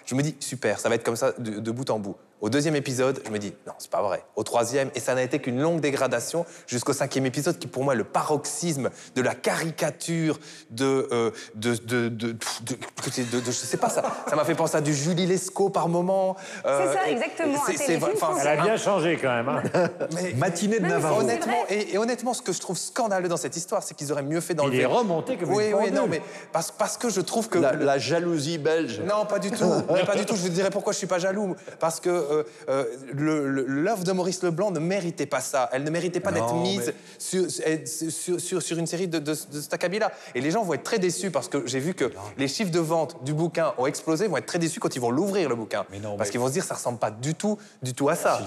Je me dis, super, ça va être comme ça de, de bout en bout. Au deuxième épisode, je me dis, non, c'est pas vrai. Au troisième, et ça n'a été qu'une longue dégradation jusqu'au cinquième épisode, qui pour moi est le paroxysme de la caricature de. euh, de, de, de, de- de- de- de- je sais pas, ça ça m'a fait penser à du Julie Lescaut par moment. Euh, C'est ça, exactement, c'est- c'est- Elle a bien changé quand même. hein. mais- Matinée de Navarro. Honnêtement, et, et honnêtement, ce que je trouve scandaleux dans cette histoire, c'est qu'ils auraient mieux fait d'enlever. Il est remonté comme Oui, une oui, non, mais parce, parce que je trouve que. La, la jalousie belge. Non, pas du tout. Mais pas du tout. Je vous dirai pourquoi je suis pas jaloux. Parce que euh, euh, l'œuvre de Maurice Leblanc ne méritait pas ça. Elle ne méritait pas d'être mise mais- sur, sur, sur- sur une série de, de, de cet acabit-là. Et les gens vont être très déçus parce que j'ai vu que les chiffres de vente du bouquin ont explosé, vont être très déçus quand ils vont l'ouvrir, le bouquin. parce mais- qu'ils vont se dire ça ressemble pas du tout, du tout à ça.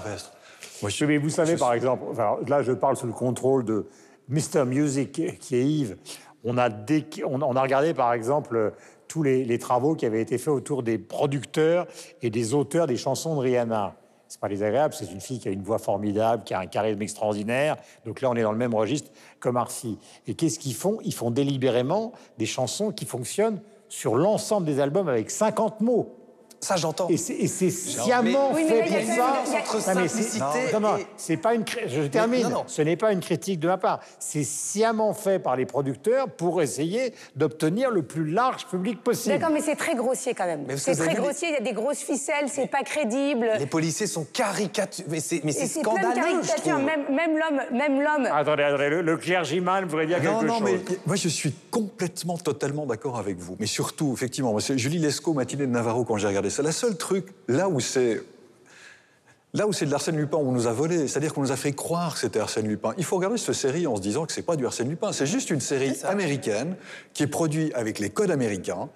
Oui, mais vous savez, par exemple, enfin, là, je parle sous le contrôle de Mr. Music, qui est Yves. On a, dé- on, a regardé, par exemple, tous les, travaux qui avaient été faits autour des producteurs et des auteurs des chansons de Rihanna. C'est pas désagréable, c'est une fille qui a une voix formidable, qui a un charisme extraordinaire. Donc là, on est dans le même registre que Marcy. Et qu'est-ce qu'ils font? Ils font délibérément des chansons qui fonctionnent sur l'ensemble des albums avec 50 mots. Ça, j'entends. Et c'est sciemment mais fait pour ça. entre Non, simplicité non, non, et- pas une. Je termine. non, non. Ce n'est pas une critique de ma part. C'est sciemment fait par les producteurs pour essayer d'obtenir le plus large public possible. D'accord, mais c'est très grossier quand même. C'est très grossier, il y a des grosses ficelles, c'est pas crédible. Les policiers sont caricaturés. Mais c'est plein de scandaleux. Même, même l'homme, même l'homme. Attendez, attendez, le, le clergyman voudrait dire Non, quelque non, chose. mais moi je suis complètement, totalement d'accord avec vous. Mais surtout, effectivement, Julie Lescaut, matinée de Navarro, quand j'ai regardé ça. La seule truc, là où c'est. Là où c'est de l'Arsène Lupin, on nous a volé, c'est-à-dire qu'on nous a fait croire que c'était Arsène Lupin. Il faut regarder cette série en se disant que c'est pas du Arsène Lupin, c'est juste une série américaine qui est produite avec les codes américains,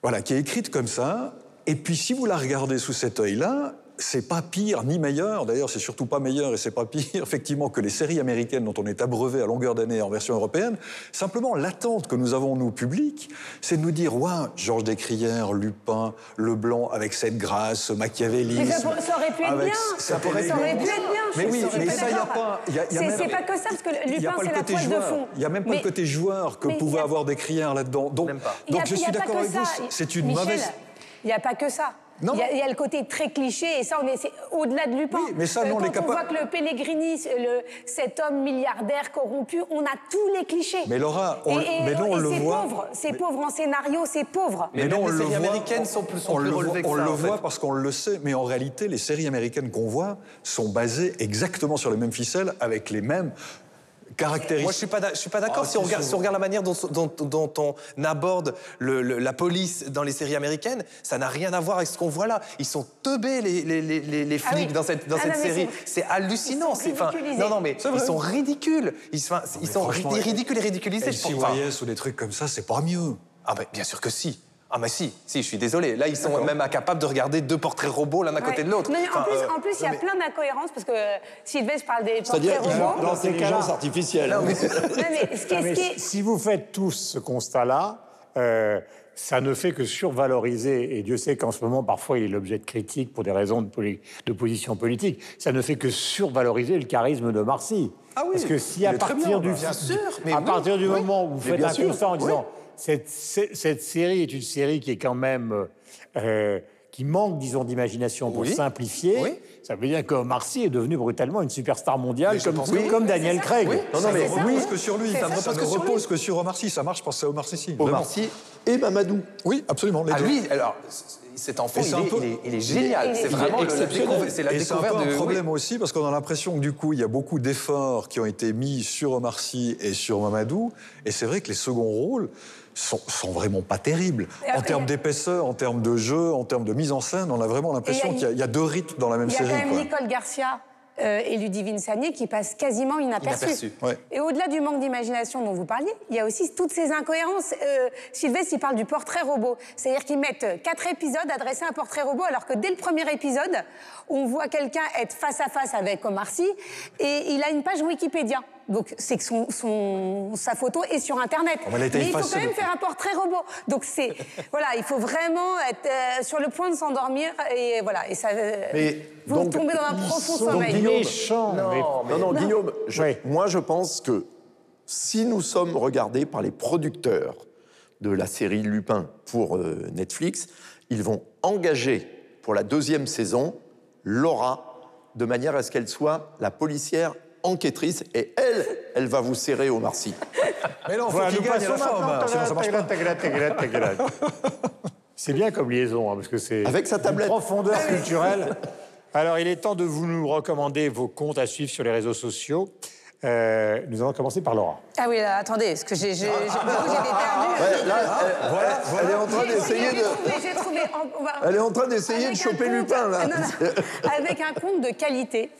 voilà, qui est écrite comme ça. Et puis si vous la regardez sous cet œil-là, c'est pas pire ni meilleur. D'ailleurs, c'est surtout pas meilleur et c'est pas pire, effectivement, que les séries américaines dont on est abreuvé à longueur d'année en version européenne. Simplement, l'attente que nous avons, nous, public, c'est de nous dire, ouais, Georges Descrières, Lupin, Leblanc, avec cette grâce, ce machiavélisme. Mais ça, pour- ça aurait pu être bien. Ça élégance. pu être bien. Mais oui, mais pas ça, il n'y a d'accord. pas. il y a- y a C'est- pas que ça, parce que y Lupin, pas le c'est la côté toile de joueur. fond. Il n'y a même pas Mais- le côté joueur que pouvait y a- avoir Descrières là-dedans. Donc, y donc y je suis pas d'accord avec vous, c'est une Michel, mauvaise. Il n'y a pas que ça. Non, il, y a, non. il y a le côté très cliché, et ça, on est c'est au-delà de Lupin. Oui, mais ça, on quand est on voit que le Pellegrini, le, cet homme milliardaire corrompu, on a tous les clichés. Mais Laura, on- Et- et- mais non, on et le c'est voit. pauvre, c'est pauvre en scénario, c'est pauvre. Mais non, on les le séries voit, américaines sont plus- sont on plus le relevées voit, que on ça, le en fait. voit parce qu'on le sait, mais en réalité, les séries américaines qu'on voit sont basées exactement sur les mêmes ficelles, avec les mêmes Moi, je suis pas, je suis pas d'accord Ah, si, on si, regarde, si. on regarde la manière dont, dont- dont on aborde le- le- la police dans les séries américaines. Ça n'a rien à voir avec ce qu'on voit là. Ils sont teubés les, les, les, les- les Ah flics oui. dans cette, dans Ah cette non, série. c'est- hallucinant. ils sont non, non, mais ils sont ridicules. Ils sont, ils sont ridicules et ridiculisés. Enfin, LCYS ou des trucs comme ça, c'est pas mieux. ah ben, bien sûr que si. Ah mais si, si, je suis désolé. Là, ils sont même incapables de regarder deux portraits robots l'un à côté de l'autre. Non, mais en Enfin, plus, euh, en plus, il y a mais- plein d'incohérences parce que euh, Sylvestre parle des C'est-à-dire portraits robots. faut l'intelligence artificielle. Non, mais- Non, mais ce qui est- Non, mais ce qui est- Si vous faites tous ce constat-là, euh, ça ne fait que survaloriser, et Dieu sait qu'en ce moment, parfois, il est l'objet de critiques pour des raisons de, poli- de position politique, ça ne fait que survaloriser le charisme de Marcy. Ah oui, Parce que si à partir bien, du, bien sûr, mais à oui, partir du oui. moment où vous faites un sûr, constat en oui. disant cette, cette- cette série est une série qui est quand même euh, qui manque, disons, d'imagination pour Oui. simplifier, Oui. ça veut dire que Marcy est devenue brutalement une superstar mondiale, je comme, pense oui. comme Daniel Craig. Oui. Non, non, mais ça. oui, que sur lui, ça, ça. ne repose que sur repose que sur Omar Sy. Ça marche parce que c'est Omar Sy. Omar. Sy et Mamadou. Oui, absolument. Les Ah deux. lui, alors, cet enfant, il est, peu- il est- il est génial. C'est vraiment le- la exceptionnel. découverte. C'est la Et c'est un peu découverte un de. problème aussi parce qu'on a l'impression que du coup, il y a beaucoup d'efforts qui ont été mis sur Omar Sy et sur Mamadou. Et c'est vrai que les seconds rôles sont, sont vraiment pas terribles. En termes d'épaisseur, en termes de jeu, en termes de mise en scène, on a vraiment l'impression qu'il y, a- il y a deux rythmes dans la même Il y a série. quand même quoi. Nicole Garcia euh, et Ludivine Sagné qui passent quasiment. Inaperçus, ouais. Et au-delà du manque d'imagination dont vous parliez, il y a aussi toutes ces incohérences. Euh, Sylvestre, il parle du portrait robot. C'est-à-dire qu'ils mettent quatre épisodes adressés à un portrait robot, alors que dès le premier épisode, on voit quelqu'un être face à face avec Omar Sy et il a une page Wikipédia. Donc c'est que son, son- sa photo est sur Internet. Oh, mais il faut quand même faire un portrait robot. Donc c'est voilà, il faut vraiment être euh, sur le point de s'endormir et voilà. Et ça, euh, Mais vous donc, tombez dans un profond sont sommeil. Guillaume. méchant. mais- Non, non, Guillaume, je- Oui. moi je pense que si nous sommes regardés par les producteurs de la série Lupin pour euh, Netflix, ils vont engager pour la deuxième saison Laura de manière à ce qu'elle soit la policière enquêtrice et elle, elle va vous serrer au Marcy. Mais non, faut Voilà, qu'il gagne à la fin, sinon ça marche pas. C'est bien comme liaison, hein, parce que c'est Avec sa tablette. profondeur culturelle. Alors, il est temps de vous nous recommander vos comptes à suivre sur les réseaux sociaux. Euh, nous allons commencer par Laura. Ah oui, là, attendez, parce que j'ai j'ai- j'ai- j'avoue, j'étais perdue. Ouais, là, elle, elle est en train J'ai- d'essayer j'ai de... trouvé, j'ai trouvé. on va- Elle est en train d'essayer de Avec un choper compte- Lupin, là. Non, non. Avec un compte de qualité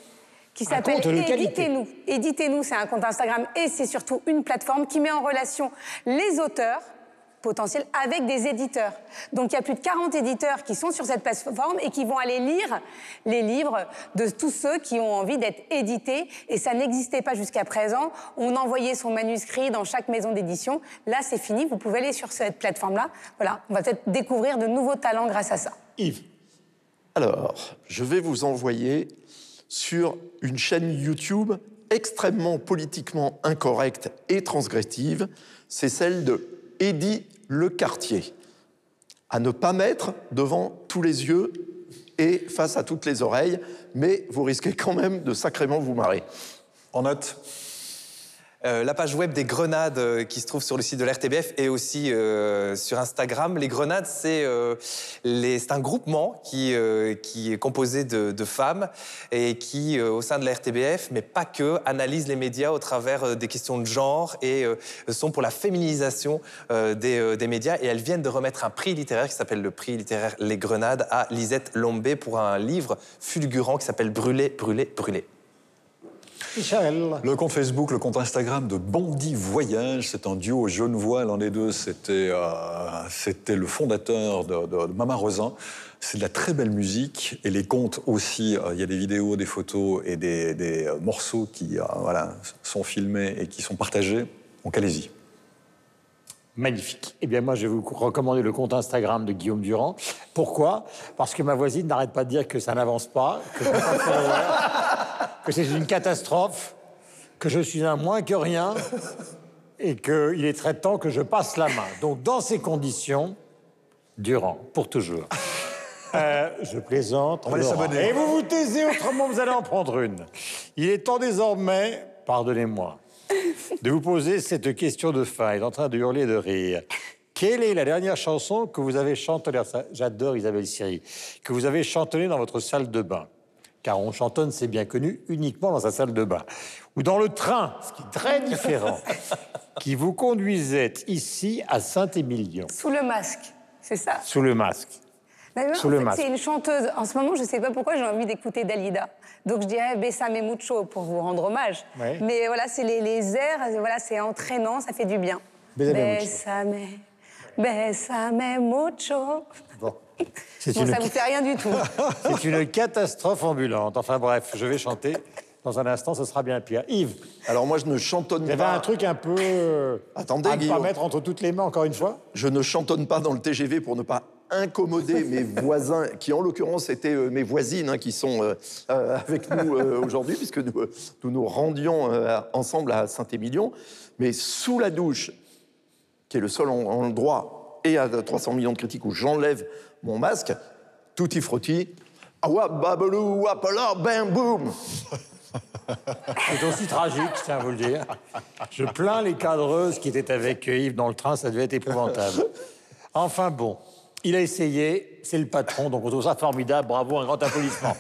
qui s'appelle. Éditez-nous. Éditez-nous, c'est un compte Instagram et c'est surtout une plateforme qui met en relation les auteurs potentiels avec des éditeurs. Donc il y a plus de 40 éditeurs qui sont sur cette plateforme et qui vont aller lire les livres de tous ceux qui ont envie d'être édités. Et ça n'existait pas jusqu'à présent. On envoyait son manuscrit dans chaque maison d'édition. Là, c'est fini. Vous pouvez aller sur cette plateforme-là. Voilà, on va peut-être découvrir de nouveaux talents grâce à ça. Yves. Alors, je vais vous envoyer sur une chaîne YouTube extrêmement politiquement incorrecte et transgressive. C'est celle de Eddie Le Cartier. À ne pas mettre devant tous les yeux et face à toutes les oreilles, mais vous risquez quand même de sacrément vous marrer. En note Euh, la page web des Grenades euh, qui se trouve sur le site de l'RTBF et aussi euh, sur Instagram. Les Grenades, c'est un groupement qui, est composé de, femmes et qui, au sein de la RTBF, mais pas que, analyse les médias au travers des questions de genre et sont pour la féminisation des, des médias. Et elles viennent de remettre un prix littéraire qui s'appelle le prix littéraire Les Grenades à Lisette Lombé pour un livre fulgurant qui s'appelle Brûler, brûler, brûler. Michel. Le compte Facebook, le compte Instagram de Bondy Voyage, c'est un duo genevois. L'un des deux, c'était euh, c'était le fondateur de, de, de Mama Rosin. C'est de la très belle musique et les comptes aussi. euh, Il y a des vidéos, des photos et des, des, euh, morceaux qui euh, voilà, sont filmés et qui sont partagés. Donc allez-y. Magnifique. Eh bien, moi, je vais vous recommander le compte Instagram de Guillaume Durand. Pourquoi? Parce que ma voisine n'arrête pas de dire que ça n'avance pas, que, je pas que c'est une catastrophe, que je suis un moins que rien et qu'il est très temps que je passe la main. Donc, dans ces conditions, Durand, pour toujours. Euh, je plaisante. On va. Et vous vous taisez, autrement vous allez en prendre une. Il est temps désormais, pardonnez-moi, de vous poser cette question de fin. Il est en train de hurler de rire. Quelle est la dernière chanson que vous avez chantonnée? J'adore Isabelle Siri. Que vous avez chantonnée dans votre salle de bain. Car on chantonne, c'est bien connu, uniquement dans sa salle de bain. Ou dans le train, ce qui est très différent, qui vous conduisait ici à Saint-Émilion, Sous le masque, c'est ça? sous le masque. Sous le fait, masque. c'est une chanteuse. En ce moment, je ne sais pas pourquoi j'ai envie d'écouter Dalida. Donc je dirais Bessame Mucho pour vous rendre hommage. Mais voilà, c'est les, les airs, voilà, c'est entraînant, ça fait du bien. Bessame, Bessame Mucho. Bon, une- ça vous fait rien du tout. C'est une catastrophe ambulante. Enfin bref, je vais chanter. Dans un instant, ce sera bien pire. Yves, Alors moi, je ne chantonne il y avait pas. un truc un peu... euh, Attendez, à ne pas mettre entre toutes les mains, encore une fois Je ne chantonne pas dans le TGV pour ne pas incommoder mes voisins, qui en l'occurrence étaient euh, mes voisines, hein, qui sont euh, euh, avec nous euh, aujourd'hui, puisque nous, euh, nous nous rendions euh, ensemble à Saint-Émilion. Mais sous la douche, qui est le seul en- endroit, et à 300 millions de critiques, où j'enlève mon masque, tutti frutti, awa babalou, wapala, bam boum. C'est aussi tragique, je tiens à vous le dire. Je plains les cadreuses qui étaient avec Yves dans le train, ça devait être épouvantable. Enfin bon, il a essayé, c'est le patron, donc on trouve ça formidable, bravo, un grand applaudissement.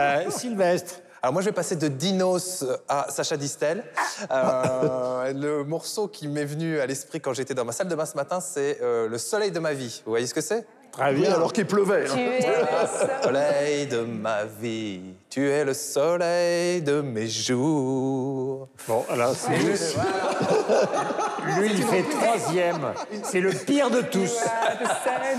Euh, Sylvestre, Alors moi, je vais passer de Dinos à Sacha Distel. Euh, le morceau qui m'est venu à l'esprit quand j'étais dans ma salle de bain ce matin, c'est euh, Le soleil de ma vie. Vous voyez ce que c'est? Très Oui, bien. alors qu'il pleuvait. hein. Tu es le. Soleil de ma vie, tu es le soleil de mes jours. Bon, alors c'est Lui, il fait troisième. C'est le pire de tous.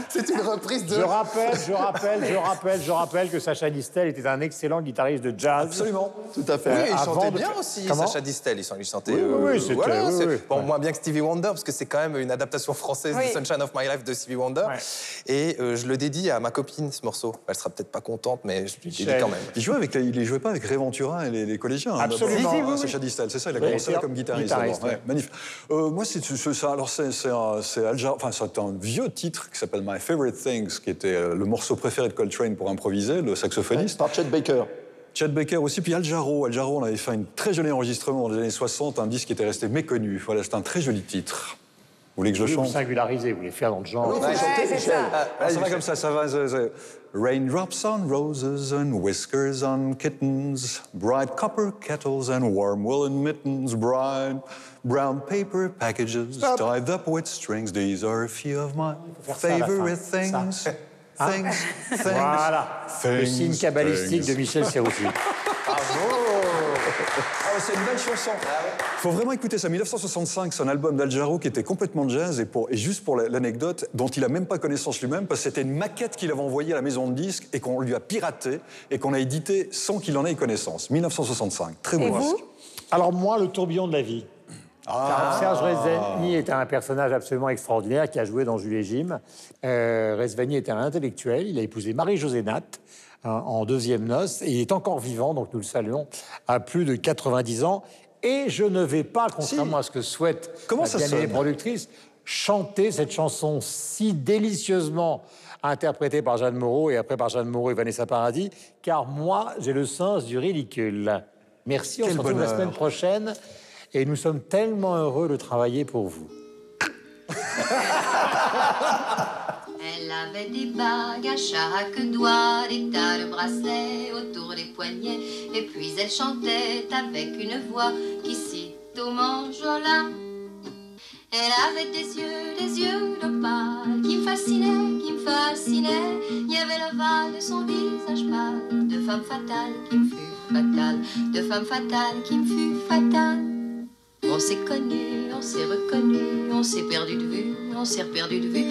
C'est une reprise de... Je rappelle, je rappelle, je rappelle, je rappelle que Sacha Distel était un excellent guitariste de jazz. Absolument. Tout à fait. Oui, il avant chantait de- bien aussi, Comment Sacha Distel. Il chantait. Oui, oui, oui, c'était- voilà, oui, c'est- oui. bon, Ouais. moins bien que Stevie Wonder, parce que c'est quand même une adaptation française Oui. de Sunshine of My Life de Stevie Wonder. Ouais. Et euh, je le dédie à ma copine, ce morceau. Elle sera peut-être pas contente, mais je lui dédie Michel. quand même. Il jouait avec, les- il jouait pas avec Ray Ventura et les, les collégiens. hein, Absolument. d'abord. Si, si, oui, Sacha oui. Distel, c'est ça. Il a Oui, commencé c'est- comme guitariste. guitariste, d'abord. ouais. magnifique. Euh, moi, c'est c'est ça. Alors, c'est c'est un, c'est Al Jar- enfin, c'est un vieux titre qui s'appelle My Favorite Things, qui était euh, le morceau préféré de Coltrane pour improviser, le saxophoniste. Par Chet Baker. Chet Baker aussi, puis Al Jarreau. Al Jarreau, on avait fait un très joli enregistrement dans les années 60, un disque qui était resté méconnu. Voilà, c'est un très joli titre. Vous voulez que je le Vous chante singularisez, vous voulez faire dans le genre. Faut chanter, c'est Michel. ça. Ah, ça va comme ça, ça va. Raindrops on roses and whiskers on kittens, bright copper kettles and warm woolen mittens, bright brown paper packages tied up with strings. These are a few of my favorite things. Hein Voilà. Le signe cabalistique de Michel Serrouti. Bravo Ah, C'est une belle chanson. Il faut vraiment écouter ça. 1965, c'est un album d'Al Jarreau qui était complètement jazz. Et, pour, et juste pour la- l'anecdote, dont il n'a même pas connaissance lui-même, parce que c'était une maquette qu'il avait envoyée à la maison de disques et qu'on lui a piraté et qu'on a édité sans qu'il en ait connaissance. 1965. Très beau disque. Alors moi, le tourbillon de la vie. Car Serge Rezvani est un personnage absolument extraordinaire qui a joué dans Jules et Jim. Euh, Rezvani était un intellectuel. Il a épousé Marie-Josée Natte hein, en deuxième noce. Et il est encore vivant, donc nous le saluons, à plus de 90 ans. Et je ne vais pas, contrairement à ce que souhaite Comment la ça bien-aimée sonne productrice, chanter cette chanson si délicieusement interprétée par Jeanne Moreau et après par Jeanne Moreau et Vanessa Paradis, car moi, j'ai le sens du ridicule. Merci, on Quel se retrouve la bonheur. semaine prochaine et nous sommes tellement heureux de travailler pour vous. Avait des bagues à chaque doigt, des tas de bracelets autour des poignets, et puis elle chantait avec une voix qui cite au. Elle avait des yeux, des yeux d'opale qui me fascinaient, qui me fascinaient. Il y avait l'ovale de son visage pâle, de femme fatale qui me fut fatale, de femme fatale qui me fut fatale. On s'est connus, on s'est reconnus, on s'est perdu de vue, on s'est perdu de vue.